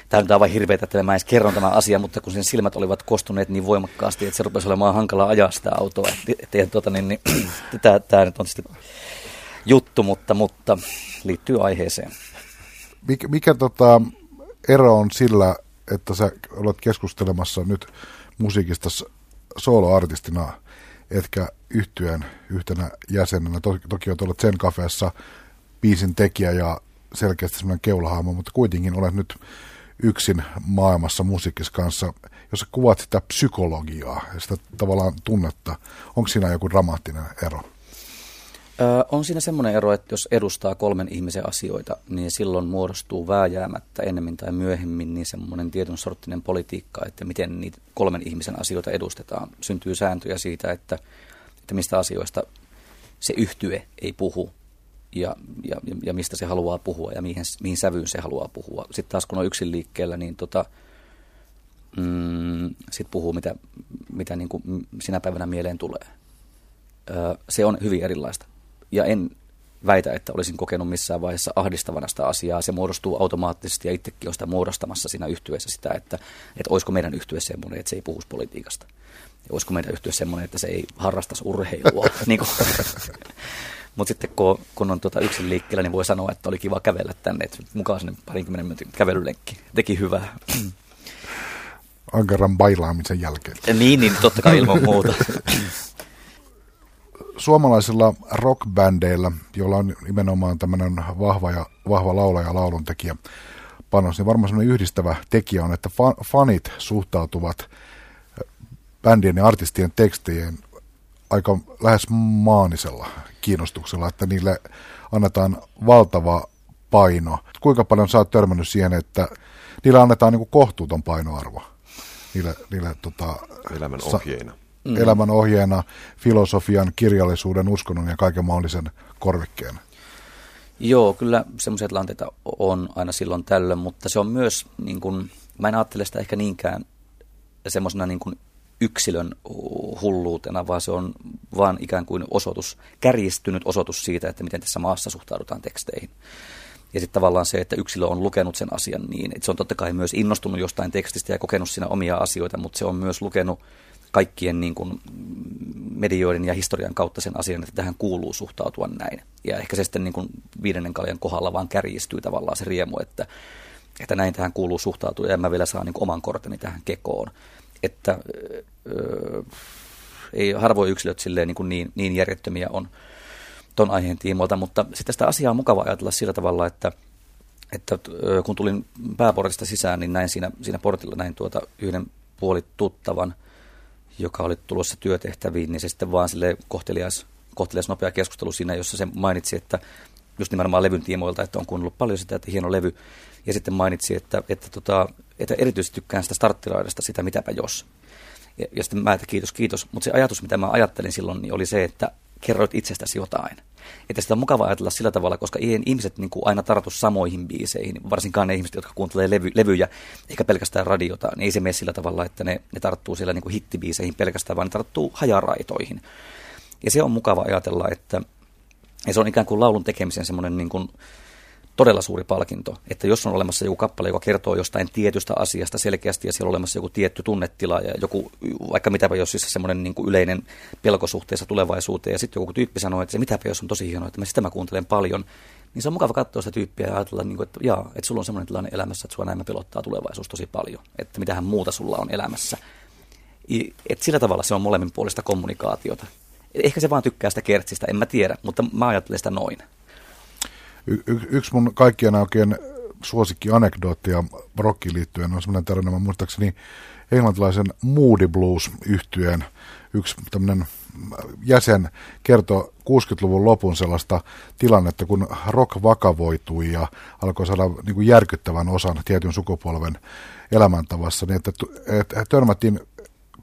tämä nyt on aivan hirveätä, että mä edes kerron tämän asian, mutta kun sen silmät olivat kostuneet niin voimakkaasti, että se rupesi olemaan hankalaa ajaa sitä autoa. Että, että, tuota, niin, niin, tämä, tämä nyt on sitten juttu, mutta, mutta liittyy aiheeseen. Mikä, mikä tota, ero on sillä, että sä olet keskustelemassa nyt musiikista soloartistina, etkä yhtyeen yhtenä jäsenenä. Toki, toki olet olleet sen kafeessa biisin tekijä ja selkeästi semmoinen keulahaamo, mutta kuitenkin olet nyt yksin maailmassa musiikissa kanssa, jos sä kuvaat sitä psykologiaa ja sitä tavallaan tunnetta, onko siinä joku dramaattinen ero? On siinä semmoinen ero, että jos edustaa kolmen ihmisen asioita, niin silloin muodostuu vääjäämättä ennemmin tai myöhemmin niin semmoinen tietyn sorttinen politiikka, että miten niitä kolmen ihmisen asioita edustetaan. Syntyy sääntöjä siitä, että, että mistä asioista se yhtye ei puhu ja, ja, ja mistä se haluaa puhua ja mihin, mihin sävyyn se haluaa puhua. Sitten taas kun on yksin liikkeellä, niin tota, mm, sitten puhuu mitä, mitä niin kuin sinä päivänä mieleen tulee. Se on hyvin erilaista. Ja en väitä, että olisin kokenut missään vaiheessa ahdistavana sitä asiaa. Se muodostuu automaattisesti ja itsekin on sitä muodostamassa siinä yhtyessä sitä, että, että olisiko meidän yhtye semmoinen, että se ei puhuisi politiikasta. Ja olisiko meidän yhtye semmoinen, että se ei harrastaisi urheilua. niin kuin, mutta sitten kun, kun on tuota yksin liikkeellä, niin voi sanoa, että oli kiva kävellä tänne. Että mukaan sinne parinkymmenen minuutin kävelylenkki. Teki hyvää. Ankaran bailaamisen jälkeen. Ja niin, niin totta kai ilman muuta. Suomalaisilla rockbändeillä, joilla on nimenomaan tämmöinen vahva, ja, vahva laulaja ja lauluntekijä panos, niin varmaan semmoinen yhdistävä tekijä on, että fanit suhtautuvat bändien ja artistien tekstien aika lähes maanisella kiinnostuksella, että niille annetaan valtava paino. Kuinka paljon sä oot törmännyt siihen, että niillä annetaan niin kohtuuton painoarvo? Niille, niille, tota, elämän ohjeina. Sa- mm. Elämän ohjeena, filosofian, kirjallisuuden, uskonnon ja kaiken mahdollisen korvikkeen. Joo, kyllä semmoisia tilanteita on aina silloin tällöin, mutta se on myös, niin kuin, mä en ajattele sitä ehkä niinkään semmoisena niin kuin yksilön hulluutena, vaan se on vaan ikään kuin osoitus, kärjistynyt osoitus siitä, että miten tässä maassa suhtaudutaan teksteihin. Ja sitten tavallaan se, että yksilö on lukenut sen asian niin, että se on totta kai myös innostunut jostain tekstistä ja kokenut siinä omia asioita, mutta se on myös lukenut kaikkien niin kuin medioiden ja historian kautta sen asian, että tähän kuuluu suhtautua näin. Ja ehkä se sitten niin kuin viidennen kaljan kohdalla vaan kärjistyy tavallaan se riemu, että, että näin tähän kuuluu suhtautua ja mä vielä saan niin oman korteni tähän kekoon että ö, ei harvoin yksilöt silleen niin, kuin niin, niin järjettömiä on ton aiheen tiimoilta, mutta sitten sitä asiaa on mukava ajatella sillä tavalla, että, että ö, kun tulin pääportista sisään, niin näin siinä, siinä portilla näin tuota yhden puoli tuttavan, joka oli tulossa työtehtäviin, niin se sitten vaan sille kohtelias, kohtelias nopea keskustelu siinä, jossa se mainitsi, että just nimenomaan levyn tiimoilta, että on kuunnellut paljon sitä, että hieno levy. Ja sitten mainitsi, että, että, tota, että erityisesti tykkään sitä starttiraidasta, sitä mitäpä jos. Ja, ja sitten mä, että kiitos, kiitos. Mutta se ajatus, mitä mä ajattelin silloin, niin oli se, että kerroit itsestäsi jotain. Että sitä on mukava ajatella sillä tavalla, koska ei ihmiset niin kuin aina tartu samoihin biiseihin, varsinkaan ne ihmiset, jotka kuuntelee levy, levyjä, eikä pelkästään radiota, niin ei se mene sillä tavalla, että ne, ne tarttuu siellä niin kuin hittibiiseihin pelkästään, vaan ne tarttuu hajaraitoihin. Ja se on mukava ajatella, että ja se on ikään kuin laulun tekemisen semmoinen niin kuin todella suuri palkinto, että jos on olemassa joku kappale, joka kertoo jostain tietystä asiasta selkeästi ja siellä on olemassa joku tietty tunnetila ja joku, vaikka mitäpä jos siis semmoinen niin yleinen pelko suhteessa tulevaisuuteen ja sitten joku tyyppi sanoo, että se mitäpä jos on tosi hienoa, että mä sitä mä kuuntelen paljon, niin se on mukava katsoa sitä tyyppiä ja ajatella, niin kuin, että jaa, että sulla on semmoinen tilanne elämässä, että sua näin pelottaa tulevaisuus tosi paljon, että mitähän muuta sulla on elämässä. Että sillä tavalla se on molemmin puolista kommunikaatiota. Ehkä se vaan tykkää sitä kertsistä, en mä tiedä, mutta mä ajattelen sitä noin. Y- y- yksi mun kaikkien oikein suosikki anekdoottia rockiin liittyen on semmoinen tarina, mä muistaakseni englantilaisen Moody Blues yhtyeen. Yksi tämmöinen jäsen kertoi 60-luvun lopun sellaista tilannetta, kun rock vakavoitui ja alkoi saada niin kuin järkyttävän osan tietyn sukupolven elämäntavassa, niin että, että törmättiin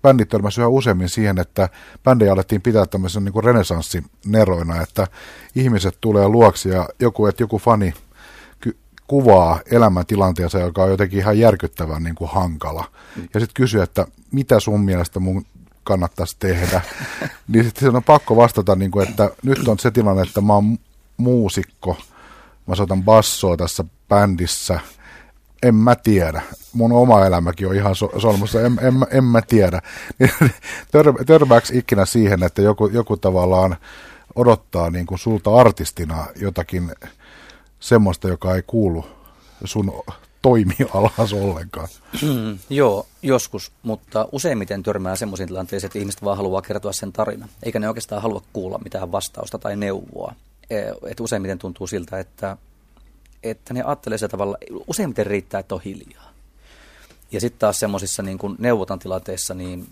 bändit törmäsivät yhä useammin siihen, että bändejä alettiin pitää tämmöisen niin renesanssineroina, että ihmiset tulee luoksi ja joku, että joku fani kuvaa elämäntilanteensa, joka on jotenkin ihan järkyttävän niin kuin hankala. Ja sitten kysyy, että mitä sun mielestä mun kannattaisi tehdä. niin sitten on pakko vastata, niin kuin, että nyt on se tilanne, että mä oon muusikko, mä soitan bassoa tässä bändissä, en mä tiedä. Mun oma elämäkin on ihan solmussa, en, en, en mä tiedä. Tör, törmääks ikinä siihen, että joku, joku tavallaan odottaa niin kuin sulta artistina jotakin semmoista, joka ei kuulu sun toimialas ollenkaan. Mm, joo, joskus, mutta useimmiten törmää semmoisiin tilanteisiin, että ihmiset vaan haluaa kertoa sen tarinan, eikä ne oikeastaan halua kuulla mitään vastausta tai neuvoa. E, et useimmiten tuntuu siltä, että, että ne ajattelee se tavalla, useimmiten riittää, että on hiljaa. Ja sitten taas semmoisissa niin neuvotan tilanteissa, niin,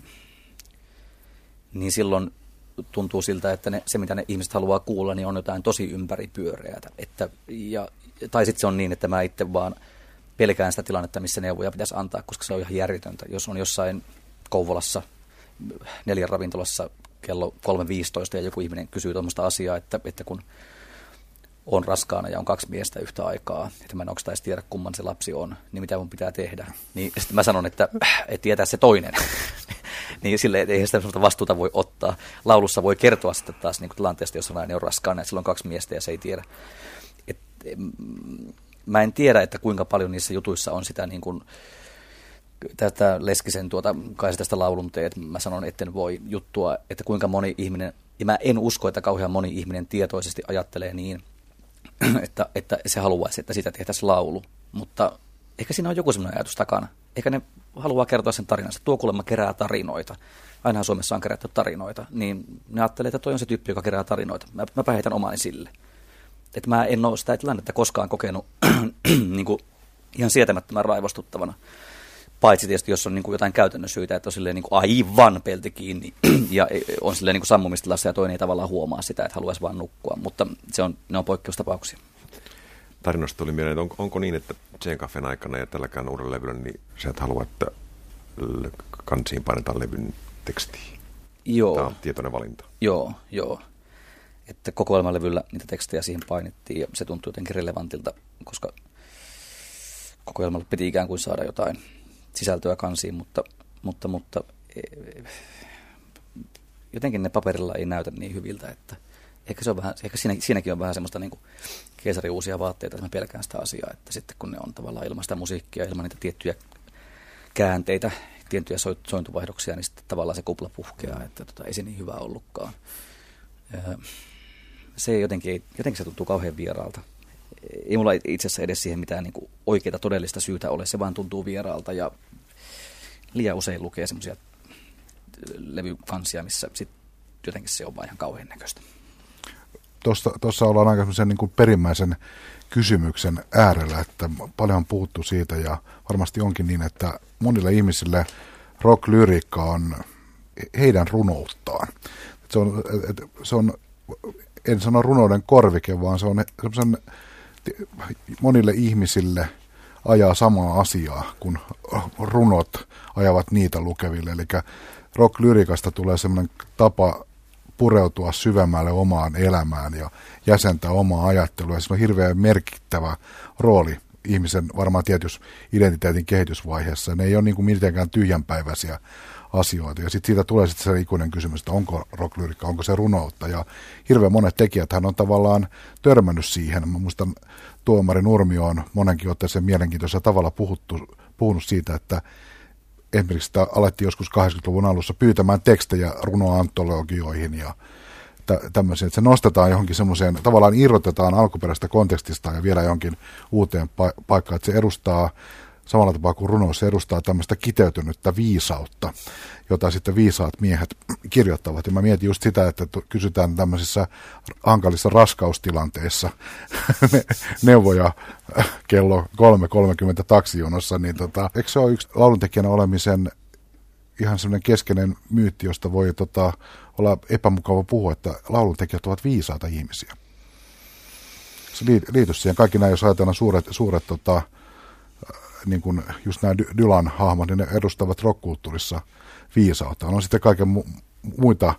niin silloin tuntuu siltä, että ne, se mitä ne ihmiset haluaa kuulla, niin on jotain tosi ympäripyöreätä. Että, ja, tai sitten se on niin, että mä itse vaan pelkään sitä tilannetta, missä neuvoja pitäisi antaa, koska se on ihan järjetöntä. Jos on jossain Kouvolassa neljän ravintolassa kello 3.15 ja joku ihminen kysyy tuommoista asiaa, että, että kun on raskaana ja on kaksi miestä yhtä aikaa, että mä en edes tiedä kumman se lapsi on, niin mitä mun pitää tehdä. Niin sitten mä sanon, että, että tietää se toinen. niin sille ei sitä vastuuta voi ottaa. Laulussa voi kertoa sitten taas niin tilanteesta, jos nainen on raskaana ja sillä on kaksi miestä ja se ei tiedä. Et, mä en tiedä, että kuinka paljon niissä jutuissa on sitä niin kuin, tätä Leskisen tuota, kai tästä laulun teet, mä sanon, etten voi juttua, että kuinka moni ihminen, ja mä en usko, että kauhean moni ihminen tietoisesti ajattelee niin, että, että se haluaisi, että sitä tehtäisiin laulu, mutta ehkä siinä on joku sellainen ajatus takana. Ehkä ne haluaa kertoa sen tarinansa. Tuo kuulemma kerää tarinoita. Ainahan Suomessa on kerätty tarinoita. Niin ne ajattelee, että toi on se tyyppi, joka kerää tarinoita. Mä, mä päihitän omani sille. Että mä en ole sitä tilannetta koskaan kokenut niin kuin ihan sietämättömän raivostuttavana. Paitsi tietysti, jos on niin kuin jotain käytännön syitä, että on silleen niin kuin aivan pelti kiinni ja on silleen niin kuin sammumistilassa ja toinen ei tavallaan huomaa sitä, että haluaisi vaan nukkua. Mutta se on, ne on poikkeustapauksia. Tarinosta tuli mieleen, että on, onko niin, että Jane Caffen aikana ja tälläkään uudella levyllä, niin sä et halua, että kansiin painetaan levyn tekstiin? Joo. Tämä on tietoinen valinta. Joo, joo että kokoelmalevyllä niitä tekstejä siihen painettiin ja se tuntui jotenkin relevantilta, koska kokoelmalle piti ikään kuin saada jotain sisältöä kansiin, mutta, mutta, mutta e, jotenkin ne paperilla ei näytä niin hyviltä, että ehkä, se on vähän, ehkä siinä, siinäkin on vähän semmoista niin keisari uusia vaatteita, että mä pelkään sitä asiaa, että sitten kun ne on tavallaan ilman sitä musiikkia, ilman niitä tiettyjä käänteitä, tiettyjä sointuvaihdoksia, niin sitten tavallaan se kupla puhkeaa, että tota, ei se niin hyvä ollutkaan se jotenkin, jotenkin se tuntuu kauhean vieraalta. Ei mulla itse asiassa edes siihen mitään niin oikeaa todellista syytä ole, se vaan tuntuu vieraalta ja liian usein lukee semmoisia levykansia, missä sit jotenkin se on vain ihan kauhean näköistä. Tuossa ollaan aika niin kuin perimmäisen kysymyksen äärellä, että paljon on puhuttu siitä ja varmasti onkin niin, että monille ihmisille rock-lyriikka on heidän runouttaan. Se on, se on en sano runouden korvike, vaan se on semmoisen monille ihmisille ajaa samaa asiaa, kun runot ajavat niitä lukeville. Eli rock-lyrikasta tulee semmoinen tapa pureutua syvemmälle omaan elämään ja jäsentää omaa ajattelua. Ja se on hirveän merkittävä rooli ihmisen varmaan tietysti identiteetin kehitysvaiheessa. Ne ei ole niin kuin mitenkään tyhjänpäiväisiä asioita. Ja sitten siitä tulee sitten se ikuinen kysymys, että onko rocklyrikka, onko se runoutta. Ja hirveän monet tekijät hän on tavallaan törmännyt siihen. Mä muistan tuomari Nurmio on monenkin otteeseen mielenkiintoisella tavalla puhuttu, puhunut siitä, että esimerkiksi sitä alettiin joskus 80-luvun alussa pyytämään tekstejä runoantologioihin ja tämmöisiä, että se nostetaan johonkin semmoiseen, tavallaan irrotetaan alkuperäistä kontekstista ja vielä johonkin uuteen pa- paikkaan, että se edustaa samalla tapaa kuin runous, edustaa tämmöistä kiteytynyttä viisautta, jota sitten viisaat miehet kirjoittavat. Ja mä mietin just sitä, että kysytään tämmöisissä hankalissa raskaustilanteissa neuvoja kello 3.30 taksijonossa, niin tota, eikö se ole yksi lauluntekijänä olemisen ihan semmoinen keskeinen myytti, josta voi tota, olla epämukava puhua, että lauluntekijät ovat viisaita ihmisiä. Se liittyy siihen. Kaikki nämä, jos ajatellaan suuret, suuret tota, niin kuin just nämä Dylan hahmot, niin ne edustavat rockkulttuurissa viisautta. On sitten kaiken mu- muita,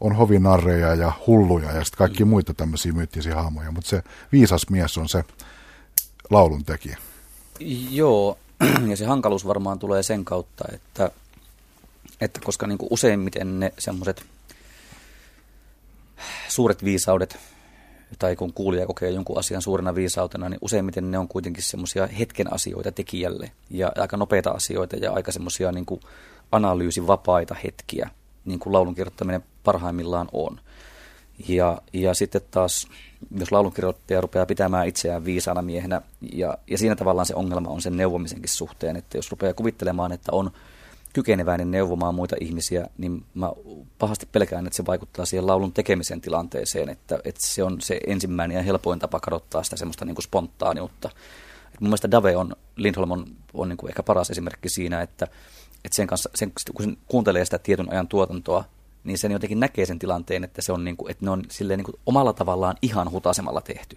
on hovinarreja ja hulluja ja sitten kaikki muita tämmöisiä myyttisiä hahmoja, mutta se viisas mies on se laulun tekijä. Joo, ja se hankaluus varmaan tulee sen kautta, että, että koska niin kuin useimmiten ne semmoiset suuret viisaudet tai kun kuulija kokee jonkun asian suurena viisautena, niin useimmiten ne on kuitenkin semmoisia hetken asioita tekijälle ja aika nopeita asioita ja aika semmoisia niin analyysivapaita hetkiä, niin kuin laulun kirjoittaminen parhaimmillaan on. Ja, ja sitten taas, jos laulunkirjoittaja rupeaa pitämään itseään viisaana miehenä, ja, ja siinä tavallaan se ongelma on sen neuvomisenkin suhteen, että jos rupeaa kuvittelemaan, että on kykeneväinen neuvomaan muita ihmisiä, niin mä pahasti pelkään, että se vaikuttaa siihen laulun tekemisen tilanteeseen, että, että se on se ensimmäinen ja helpoin tapa kadottaa sitä semmoista niin kuin spontaaniutta. Et mun mielestä Dave on, Lindholm on, on niin kuin ehkä paras esimerkki siinä, että, että sen kanssa, sen, kun sen kuuntelee sitä tietyn ajan tuotantoa, niin sen jotenkin näkee sen tilanteen, että, se on niin kuin, että ne on silleen niin kuin omalla tavallaan ihan hutasemalla tehty.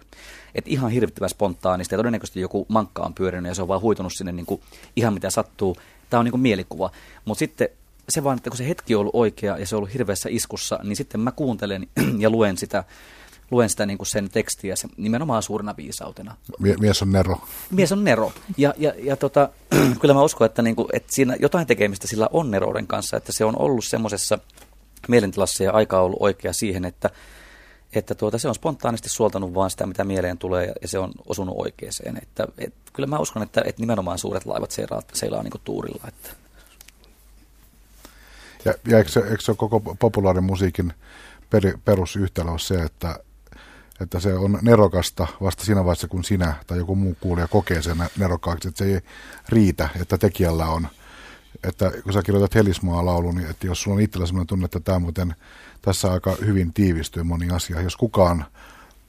Että ihan hirvittävän spontaanisti ja todennäköisesti joku mankka on pyörinyt ja se on vaan huitunut sinne niin kuin ihan mitä sattuu tämä on niin kuin mielikuva. Mutta sitten se vaan, että kun se hetki on ollut oikea ja se on ollut hirveässä iskussa, niin sitten mä kuuntelen ja luen sitä, luen sitä niin kuin sen tekstiä se, nimenomaan suurena viisautena. Mies on nero. Mies on nero. Ja, ja, ja tota, kyllä mä uskon, että, niin kuin, että siinä jotain tekemistä sillä on nerouden kanssa, että se on ollut semmoisessa mielentilassa ja aika on ollut oikea siihen, että, että tuota, se on spontaanisti suoltanut vaan sitä, mitä mieleen tulee, ja se on osunut oikeeseen. Että, et, kyllä mä uskon, että, että nimenomaan suuret laivat seilaa, seilaa niin tuurilla. Että. Ja, ja eikö, se, eikö se koko populaarimusiikin per, perusyhtälö ole se, että, että se on nerokasta vasta siinä vaiheessa, kun sinä tai joku muu kuulija kokee sen nerokkaaksi, että se ei riitä, että tekijällä on – että kun sä kirjoitat Helismaa laulun, niin että jos sulla on itsellä sellainen tunne, että tämä muuten tässä aika hyvin tiivistyy moni asia. Jos kukaan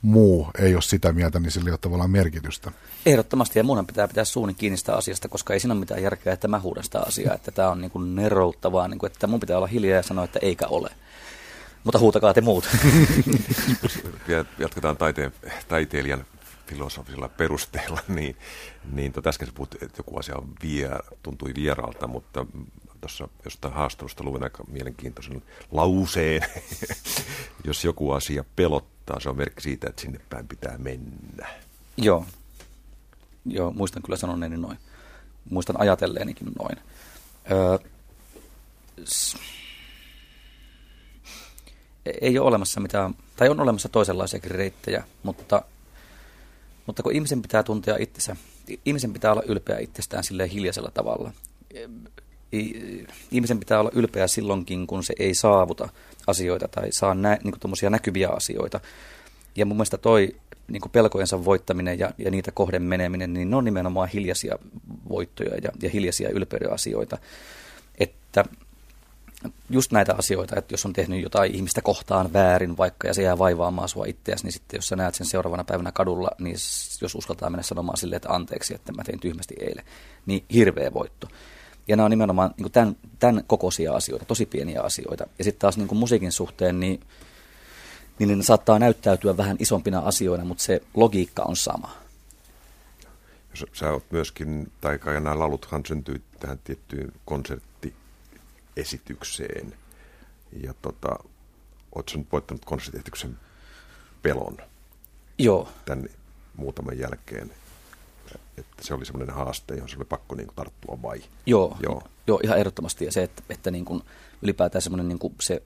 muu ei ole sitä mieltä, niin sillä ei ole tavallaan merkitystä. Ehdottomasti, ja munhan pitää pitää suunnin kiinni sitä asiasta, koska ei siinä ole mitään järkeä, että mä huudan sitä asiaa, että tämä on niin kuin nerouttavaa, niin kuin, että mun pitää olla hiljaa ja sanoa, että eikä ole. Mutta huutakaa te muut. Jatketaan taiteen, taiteilijan filosofisilla perusteilla, niin, niin tota äsken puhut, että joku asia on vie, tuntui vieraalta, mutta tuossa jostain haastattelusta luin aika mielenkiintoisen lauseen. Jos joku asia pelottaa, se on merkki siitä, että sinne päin pitää mennä. Joo. Joo, muistan kyllä sanoneeni noin. Muistan ajatelleenikin noin. Öö, s- ei ole olemassa mitään, tai on olemassa toisenlaisiakin reittejä, mutta mutta kun ihmisen pitää tuntea itsensä, ihmisen pitää olla ylpeä itsestään silleen hiljaisella tavalla. Ihmisen pitää olla ylpeä silloinkin, kun se ei saavuta asioita tai saa nä, niin näkyviä asioita. Ja mun mielestä toi niin pelkojensa voittaminen ja, ja niitä kohden meneminen, niin ne on nimenomaan hiljaisia voittoja ja, ja hiljaisia ylpeyden asioita. Että just näitä asioita, että jos on tehnyt jotain ihmistä kohtaan väärin vaikka ja se jää vaivaamaan sua itseäsi, niin sitten jos sä näet sen seuraavana päivänä kadulla, niin jos uskaltaa mennä sanomaan silleen, että anteeksi, että mä tein tyhmästi eilen, niin hirveä voitto. Ja nämä on nimenomaan niin tämän, tämän kokoisia asioita, tosi pieniä asioita. Ja sitten taas niin kuin musiikin suhteen, niin, niin ne saattaa näyttäytyä vähän isompina asioina, mutta se logiikka on sama. Sä oot myöskin, tai nämä lauluthan syntyy tähän tiettyyn konserttiin esitykseen. Ja tota, ootko nyt voittanut konserttiesityksen pelon? Joo. Tän muutaman jälkeen. Että se oli semmoinen haaste, johon se oli pakko niin kuin, tarttua vai? Joo, Joo. Joo, ihan ehdottomasti. Ja se, että, että niin kuin, ylipäätään semmoinen niin kuin se,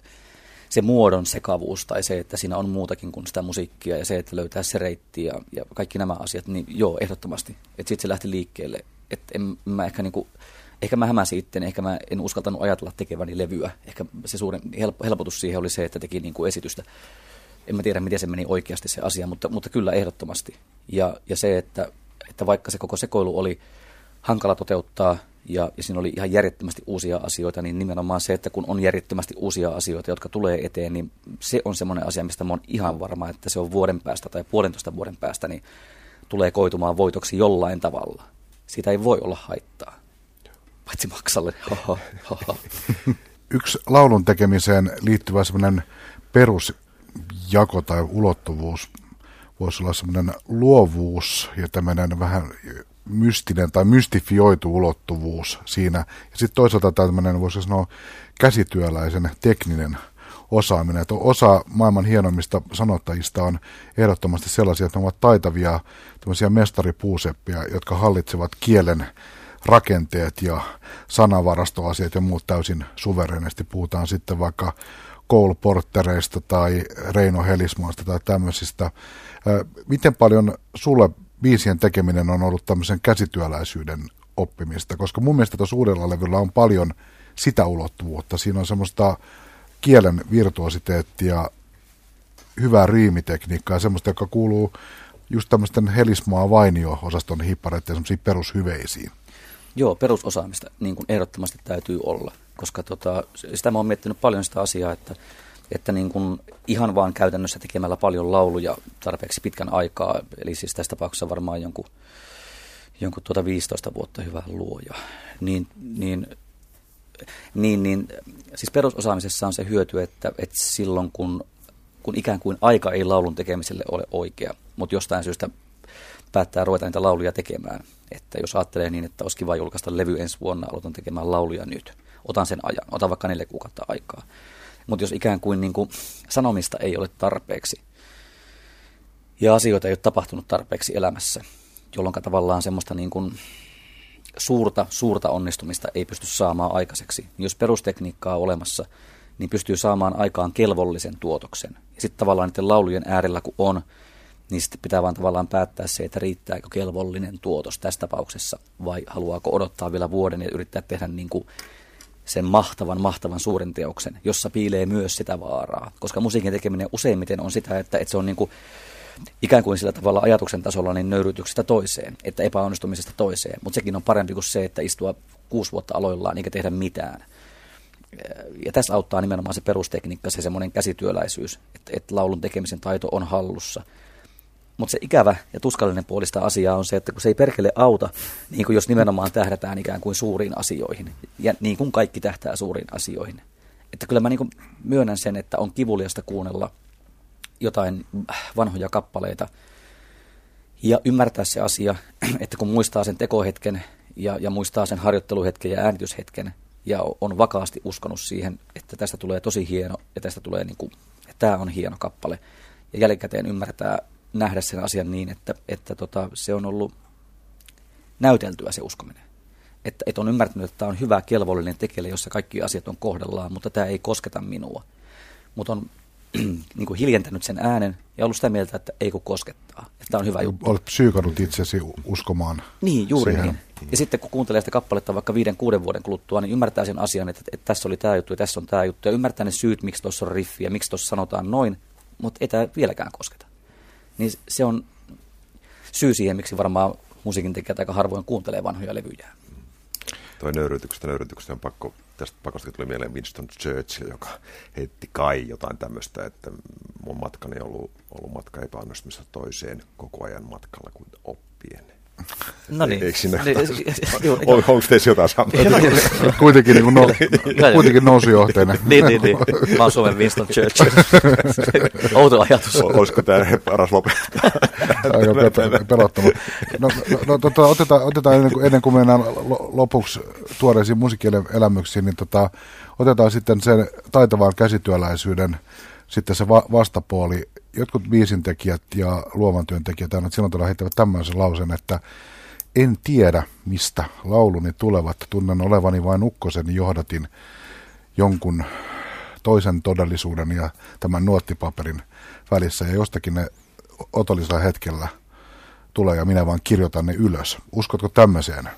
se muodon sekavuus tai se, että siinä on muutakin kuin sitä musiikkia ja se, että löytää se reitti ja, ja kaikki nämä asiat, niin joo, ehdottomasti. Että sitten se lähti liikkeelle. Että en mä ehkä niin kuin, ehkä mä hämäsin itse, ehkä mä en uskaltanut ajatella tekeväni levyä. Ehkä se suurin helpotus siihen oli se, että teki niin kuin esitystä. En mä tiedä, miten se meni oikeasti se asia, mutta, mutta kyllä ehdottomasti. Ja, ja se, että, että vaikka se koko sekoilu oli hankala toteuttaa ja, ja siinä oli ihan järjettömästi uusia asioita, niin nimenomaan se, että kun on järjettömästi uusia asioita, jotka tulee eteen, niin se on semmoinen asia, mistä mä oon ihan varma, että se on vuoden päästä tai puolentoista vuoden päästä, niin tulee koitumaan voitoksi jollain tavalla. Siitä ei voi olla haittaa. Paitsi maksalle. Yksi laulun tekemiseen liittyvä semmoinen perusjako tai ulottuvuus voisi olla semmoinen luovuus ja tämmöinen vähän mystinen tai mystifioitu ulottuvuus siinä. Ja sitten toisaalta tämmöinen, voisi sanoa, käsityöläisen tekninen osaaminen. Että osa maailman hienoimmista sanottajista on ehdottomasti sellaisia, että ne ovat taitavia tämmöisiä mestaripuuseppia, jotka hallitsevat kielen rakenteet ja sanavarastoasiat ja muut täysin suvereenisti. Puhutaan sitten vaikka Cole Portereista tai Reino Helismoista tai tämmöisistä. Miten paljon sulle biisien tekeminen on ollut tämmöisen käsityöläisyyden oppimista? Koska mun mielestä tuossa uudella levyllä on paljon sitä ulottuvuutta. Siinä on semmoista kielen virtuositeettia, hyvää riimitekniikkaa ja semmoista, joka kuuluu just tämmöisten Helismaa Vainio-osaston hippareiden semmoisiin perushyveisiin. Joo, perusosaamista niin kuin ehdottomasti täytyy olla, koska tota, sitä mä oon miettinyt paljon sitä asiaa, että, että niin kuin ihan vaan käytännössä tekemällä paljon lauluja tarpeeksi pitkän aikaa, eli siis tässä tapauksessa varmaan jonkun, jonkun tuota 15 vuotta hyvää luoja, niin, niin, niin, niin siis perusosaamisessa on se hyöty, että, että silloin kun, kun ikään kuin aika ei laulun tekemiselle ole oikea, mutta jostain syystä päättää ruveta niitä lauluja tekemään. Että jos ajattelee niin, että olisi kiva julkaista levy ensi vuonna, aloitan tekemään lauluja nyt. Otan sen ajan, otan vaikka neljä kuukautta aikaa. Mutta jos ikään kuin, niin kuin sanomista ei ole tarpeeksi ja asioita ei ole tapahtunut tarpeeksi elämässä, jolloin tavallaan semmoista niin kuin suurta, suurta onnistumista ei pysty saamaan aikaiseksi. Niin jos perustekniikkaa on olemassa, niin pystyy saamaan aikaan kelvollisen tuotoksen. Ja sitten tavallaan niiden laulujen äärellä kun on, niin sitten pitää vaan tavallaan päättää se, että riittääkö kelvollinen tuotos tässä tapauksessa vai haluaako odottaa vielä vuoden ja yrittää tehdä niin kuin sen mahtavan, mahtavan suuren teoksen, jossa piilee myös sitä vaaraa. Koska musiikin tekeminen useimmiten on sitä, että, että se on niin kuin ikään kuin sillä tavalla ajatuksen tasolla niin nöyrytyksestä toiseen, että epäonnistumisesta toiseen. Mutta sekin on parempi kuin se, että istua kuusi vuotta aloillaan eikä tehdä mitään. Ja tässä auttaa nimenomaan se perustekniikka, se semmoinen käsityöläisyys, että, että laulun tekemisen taito on hallussa – mutta se ikävä ja tuskallinen puolista asiaa on se, että kun se ei perkele auta, niin kuin jos nimenomaan tähdätään ikään kuin suuriin asioihin, ja niin kuin kaikki tähtää suuriin asioihin. Että kyllä mä niin myönnän sen, että on kivuliasta kuunnella jotain vanhoja kappaleita ja ymmärtää se asia, että kun muistaa sen tekohetken ja, ja muistaa sen harjoitteluhetken ja äänityshetken ja on vakaasti uskonut siihen, että tästä tulee tosi hieno ja tästä tulee niin kuin, että tämä on hieno kappale ja jälkikäteen ymmärtää nähdä sen asian niin, että, että tota, se on ollut näyteltyä se uskominen. Että, että on ymmärtänyt, että tämä on hyvä, kelvollinen tekele, jossa kaikki asiat on kohdellaan, mutta tämä ei kosketa minua. Mutta on niin kuin hiljentänyt sen äänen ja ollut sitä mieltä, että ei kun koskettaa. Että tämä on hyvä juttu. Olet psyykannut itsesi uskomaan Niin, juuri siihen. niin. Ja sitten kun kuuntelee sitä kappaletta vaikka viiden, kuuden vuoden kuluttua, niin ymmärtää sen asian, että, että tässä oli tämä juttu ja tässä on tämä juttu. Ja ymmärtää ne syyt, miksi tuossa on riffi ja miksi tuossa sanotaan noin, mutta ei tämä vieläkään kosketa niin se on syy siihen, miksi varmaan musiikin tekijät aika harvoin kuuntelee vanhoja levyjä. Toi nöyrytyksestä, nöyrytyksestä on pakko, tästä pakosta tuli mieleen Winston Churchill, joka heitti kai jotain tämmöistä, että mun matkani on ollut, ollut matka epäonnistumista toiseen koko ajan matkalla kuin oppien. No niin. Eikö siinä niin, on, onko teissä jotain samaa? kuitenkin, niin no, kuitenkin nousujohteinen. niin, niin, niin. Mä oon Suomen Winston Churchill. Outo ajatus. Olisiko tämä paras lopettaa? Aika pelottava. No, no, no tota, otetaan, otetaan ennen, kuin, ennen kuin mennään lopuksi tuoreisiin musiikkielämyksiin, niin tota, otetaan sitten sen taitavan käsityöläisyyden sitten se va- vastapuoli jotkut biisintekijät ja luovan työntekijät aina silloin tuolla heittävät tämmöisen lausen, että en tiedä, mistä lauluni tulevat. Tunnen olevani vain ukkosen johdatin jonkun toisen todellisuuden ja tämän nuottipaperin välissä. Ja jostakin ne otollisella hetkellä tulee ja minä vaan kirjoitan ne ylös. Uskotko tämmöiseen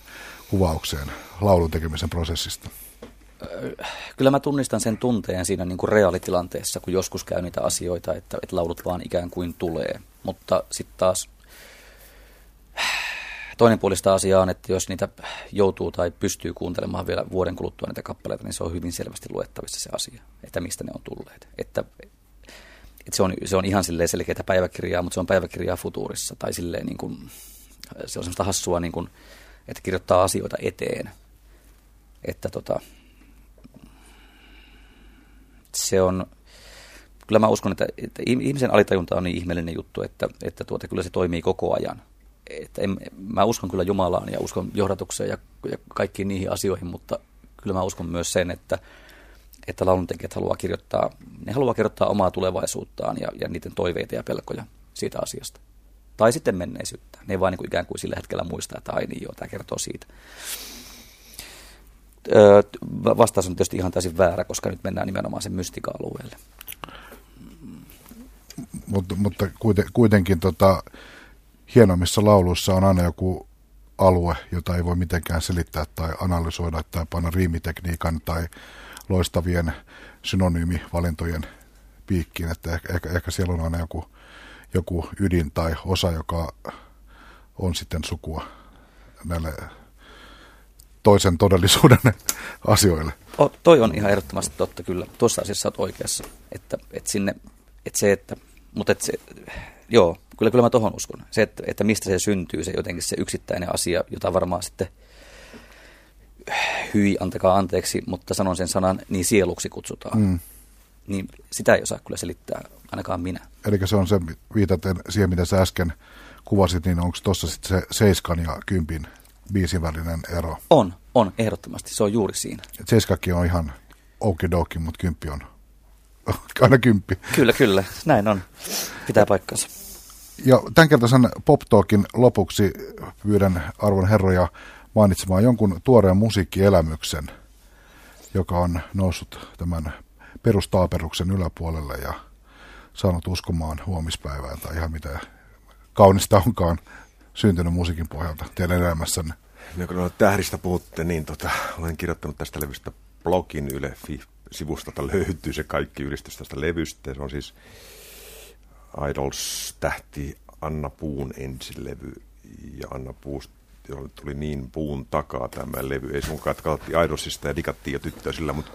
kuvaukseen laulun tekemisen prosessista? Kyllä mä tunnistan sen tunteen siinä niin kuin reaalitilanteessa, kun joskus käy niitä asioita, että, että laulut vaan ikään kuin tulee. Mutta sitten taas toinen puolista asiaa on, että jos niitä joutuu tai pystyy kuuntelemaan vielä vuoden kuluttua niitä kappaleita, niin se on hyvin selvästi luettavissa se asia, että mistä ne on tulleet. Että, että se, on, se on ihan selkeää päiväkirjaa, mutta se on päiväkirjaa futuurissa. Tai silleen niin kuin, se on semmoista hassua, niin kuin, että kirjoittaa asioita eteen. Että tota, se on, kyllä mä uskon, että, että ihmisen alitajunta on niin ihmeellinen juttu, että, että tuota, kyllä se toimii koko ajan. Että en, mä uskon kyllä Jumalaan ja uskon johdatukseen ja, ja kaikkiin niihin asioihin, mutta kyllä mä uskon myös sen, että, että lauluntekijät haluaa kirjoittaa, ne haluaa kirjoittaa omaa tulevaisuuttaan ja, ja niiden toiveita ja pelkoja siitä asiasta. Tai sitten menneisyyttä. Ne ei vaan niin kuin ikään kuin sillä hetkellä muista, että ai niin joo, tämä kertoo siitä. Vastaus on tietysti ihan täysin väärä, koska nyt mennään nimenomaan sen mystika-alueelle. Mutta, mutta kuitenkin tota, hienommissa lauluissa on aina joku alue, jota ei voi mitenkään selittää tai analysoida tai panna riimitekniikan tai loistavien synonyymivalintojen piikkiin, että ehkä, ehkä, ehkä siellä on aina joku, joku ydin tai osa, joka on sitten sukua näille toisen todellisuuden asioille. O, toi on ihan ehdottomasti totta kyllä. Tuossa asiassa olet oikeassa. Että, että sinne, että se, että, mutta että se, joo, kyllä, kyllä mä tohon uskon. Se, että, että mistä se syntyy, se jotenkin se yksittäinen asia, jota varmaan sitten hyi, antakaa anteeksi, mutta sanon sen sanan, niin sieluksi kutsutaan. Mm. Niin sitä ei osaa kyllä selittää, ainakaan minä. Eli se on se, viitaten siihen, mitä sä äsken kuvasit, niin onko tuossa sitten se seiskan ja kympin biisin välinen ero? On, on, ehdottomasti. Se on juuri siinä. Seiskakin on ihan okidoki, mutta kymppi on aina kymppi. Kyllä, kyllä. Näin on. Pitää paikkansa. Ja tämän kertaisen Pop Talkin lopuksi pyydän arvon herroja mainitsemaan jonkun tuoreen musiikkielämyksen, joka on noussut tämän perustaaperuksen yläpuolelle ja saanut uskomaan huomispäivään tai ihan mitä kaunista onkaan syntynyt musiikin pohjalta teidän elämässänne? No, kun tähdistä puhutte, niin tota, olen kirjoittanut tästä levystä blogin Yle sivustolta löytyy se kaikki ylistys tästä levystä. Se on siis Idols-tähti Anna Puun ensilevy. Ja Anna Puusta tuli niin puun takaa tämä levy. Ei sunkaan, että katsottiin ja digattiin jo tyttöä sillä, mutta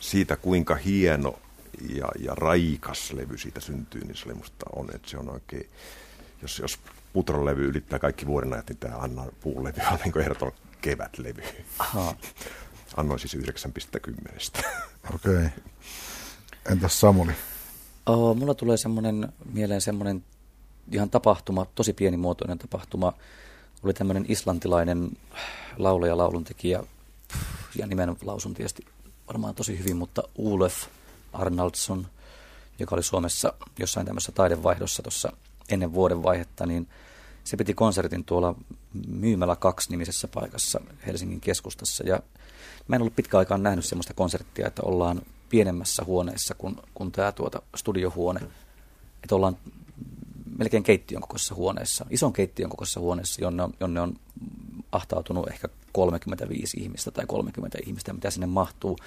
siitä kuinka hieno ja, ja raikas levy siitä syntyy, niin se oli musta on, että se on oikein, jos, jos Putron levy ylittää kaikki vuoden ajat, niin tämä Anna Puun levy on niin ehdoton kevätlevy. Aha. Annoin siis 9,10. Okei. Okay. Entäs Samuli? Oh, mulla tulee semmoinen mieleen semmoinen ihan tapahtuma, tosi pienimuotoinen tapahtuma. Oli tämmöinen islantilainen laulaja, lauluntekijä, ja nimen lausun tietysti varmaan tosi hyvin, mutta Ulef Arnaldsson, joka oli Suomessa jossain tämmöisessä taidevaihdossa tuossa ennen vuoden vaihetta, niin se piti konsertin tuolla Myymälä 2 nimisessä paikassa Helsingin keskustassa. Ja mä en ollut pitkä aikaan nähnyt sellaista konserttia, että ollaan pienemmässä huoneessa kuin, kuin tämä tuota studiohuone. Että ollaan melkein keittiön kokoisessa huoneessa, ison keittiön kokoisessa huoneessa, jonne on, jonne on ahtautunut ehkä 35 ihmistä tai 30 ihmistä, mitä sinne mahtuu.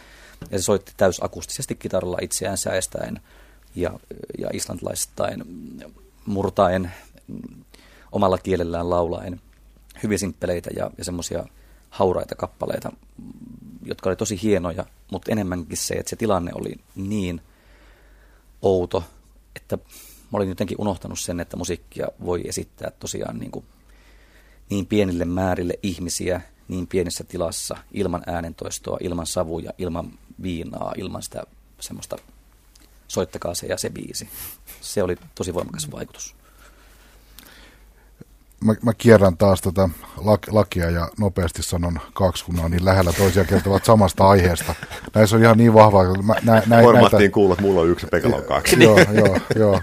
Ja se soitti täysakustisesti kitaralla itseään säästäen ja, ja islantilaistain murtaen omalla kielellään laulaen hyvin simppeleitä ja, ja semmoisia hauraita kappaleita, jotka oli tosi hienoja, mutta enemmänkin se, että se tilanne oli niin outo, että mä olin jotenkin unohtanut sen, että musiikkia voi esittää tosiaan niin, kuin niin pienille määrille ihmisiä, niin pienessä tilassa, ilman äänentoistoa, ilman savuja, ilman viinaa, ilman sitä semmoista soittakaa se ja se biisi. Se oli tosi voimakas vaikutus mä, mä kierrän taas tätä lak, lakia ja nopeasti sanon kaksi, kun on niin lähellä toisia kertovat samasta aiheesta. Näissä on ihan niin vahvaa. Mä, nä, nä, Formaattiin näitä... kuulla, että mulla on yksi ja Pekalla on kaksi. joo, joo, joo,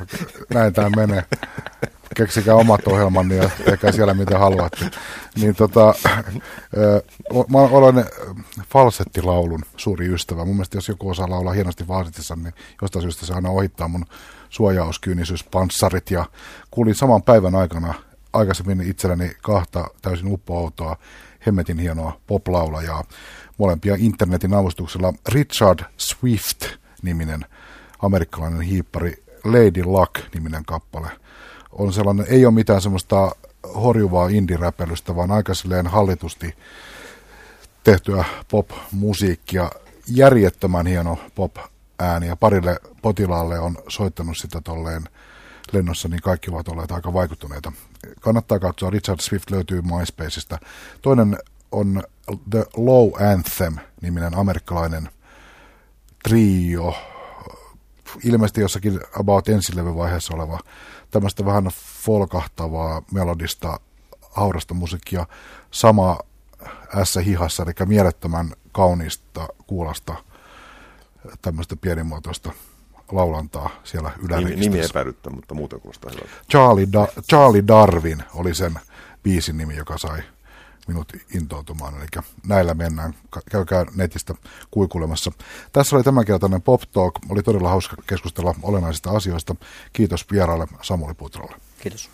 näin tämä menee. keksikää omat ohjelmanne ja tehkää siellä mitä haluatte. Niin tota, mä olen falsettilaulun suuri ystävä. Mun mielestä jos joku osaa laulaa hienosti falsetissa, niin jostain syystä se aina ohittaa mun suojauskyynisyyspantsarit. Ja kuulin saman päivän aikana aikaisemmin itselleni kahta täysin uppoautoa, hemmetin hienoa poplaulajaa, molempia internetin avustuksella Richard Swift-niminen amerikkalainen hiippari Lady Luck-niminen kappale. On sellainen, ei ole mitään semmoista horjuvaa indie-räpelystä, vaan aika hallitusti tehtyä pop-musiikkia. Järjettömän hieno pop-ääni ja parille potilaalle on soittanut sitä tolleen lennossa, niin kaikki ovat olleet aika vaikuttuneita. Kannattaa katsoa, Richard Swift löytyy MySpaceista. Toinen on The Low Anthem-niminen amerikkalainen trio, ilmeisesti jossakin about ensilevyvaiheessa oleva tämmöistä vähän folkahtavaa, melodista, haurasta musiikkia, sama ässä hihassa, eli mielettömän kaunista, kuulosta tämmöistä pienimuotoista laulantaa siellä ylärekisterissa. Nimi epäilyttä, mutta muuten kuulostaa hyvältä. Charlie, da- Charlie Darwin oli sen biisin nimi, joka sai minut intoutumaan. Eli näillä mennään. Käykää netistä kuikulemassa. Tässä oli tämänkertainen Pop Talk. Oli todella hauska keskustella olennaisista asioista. Kiitos vieraalle Samuli Putralle. Kiitos.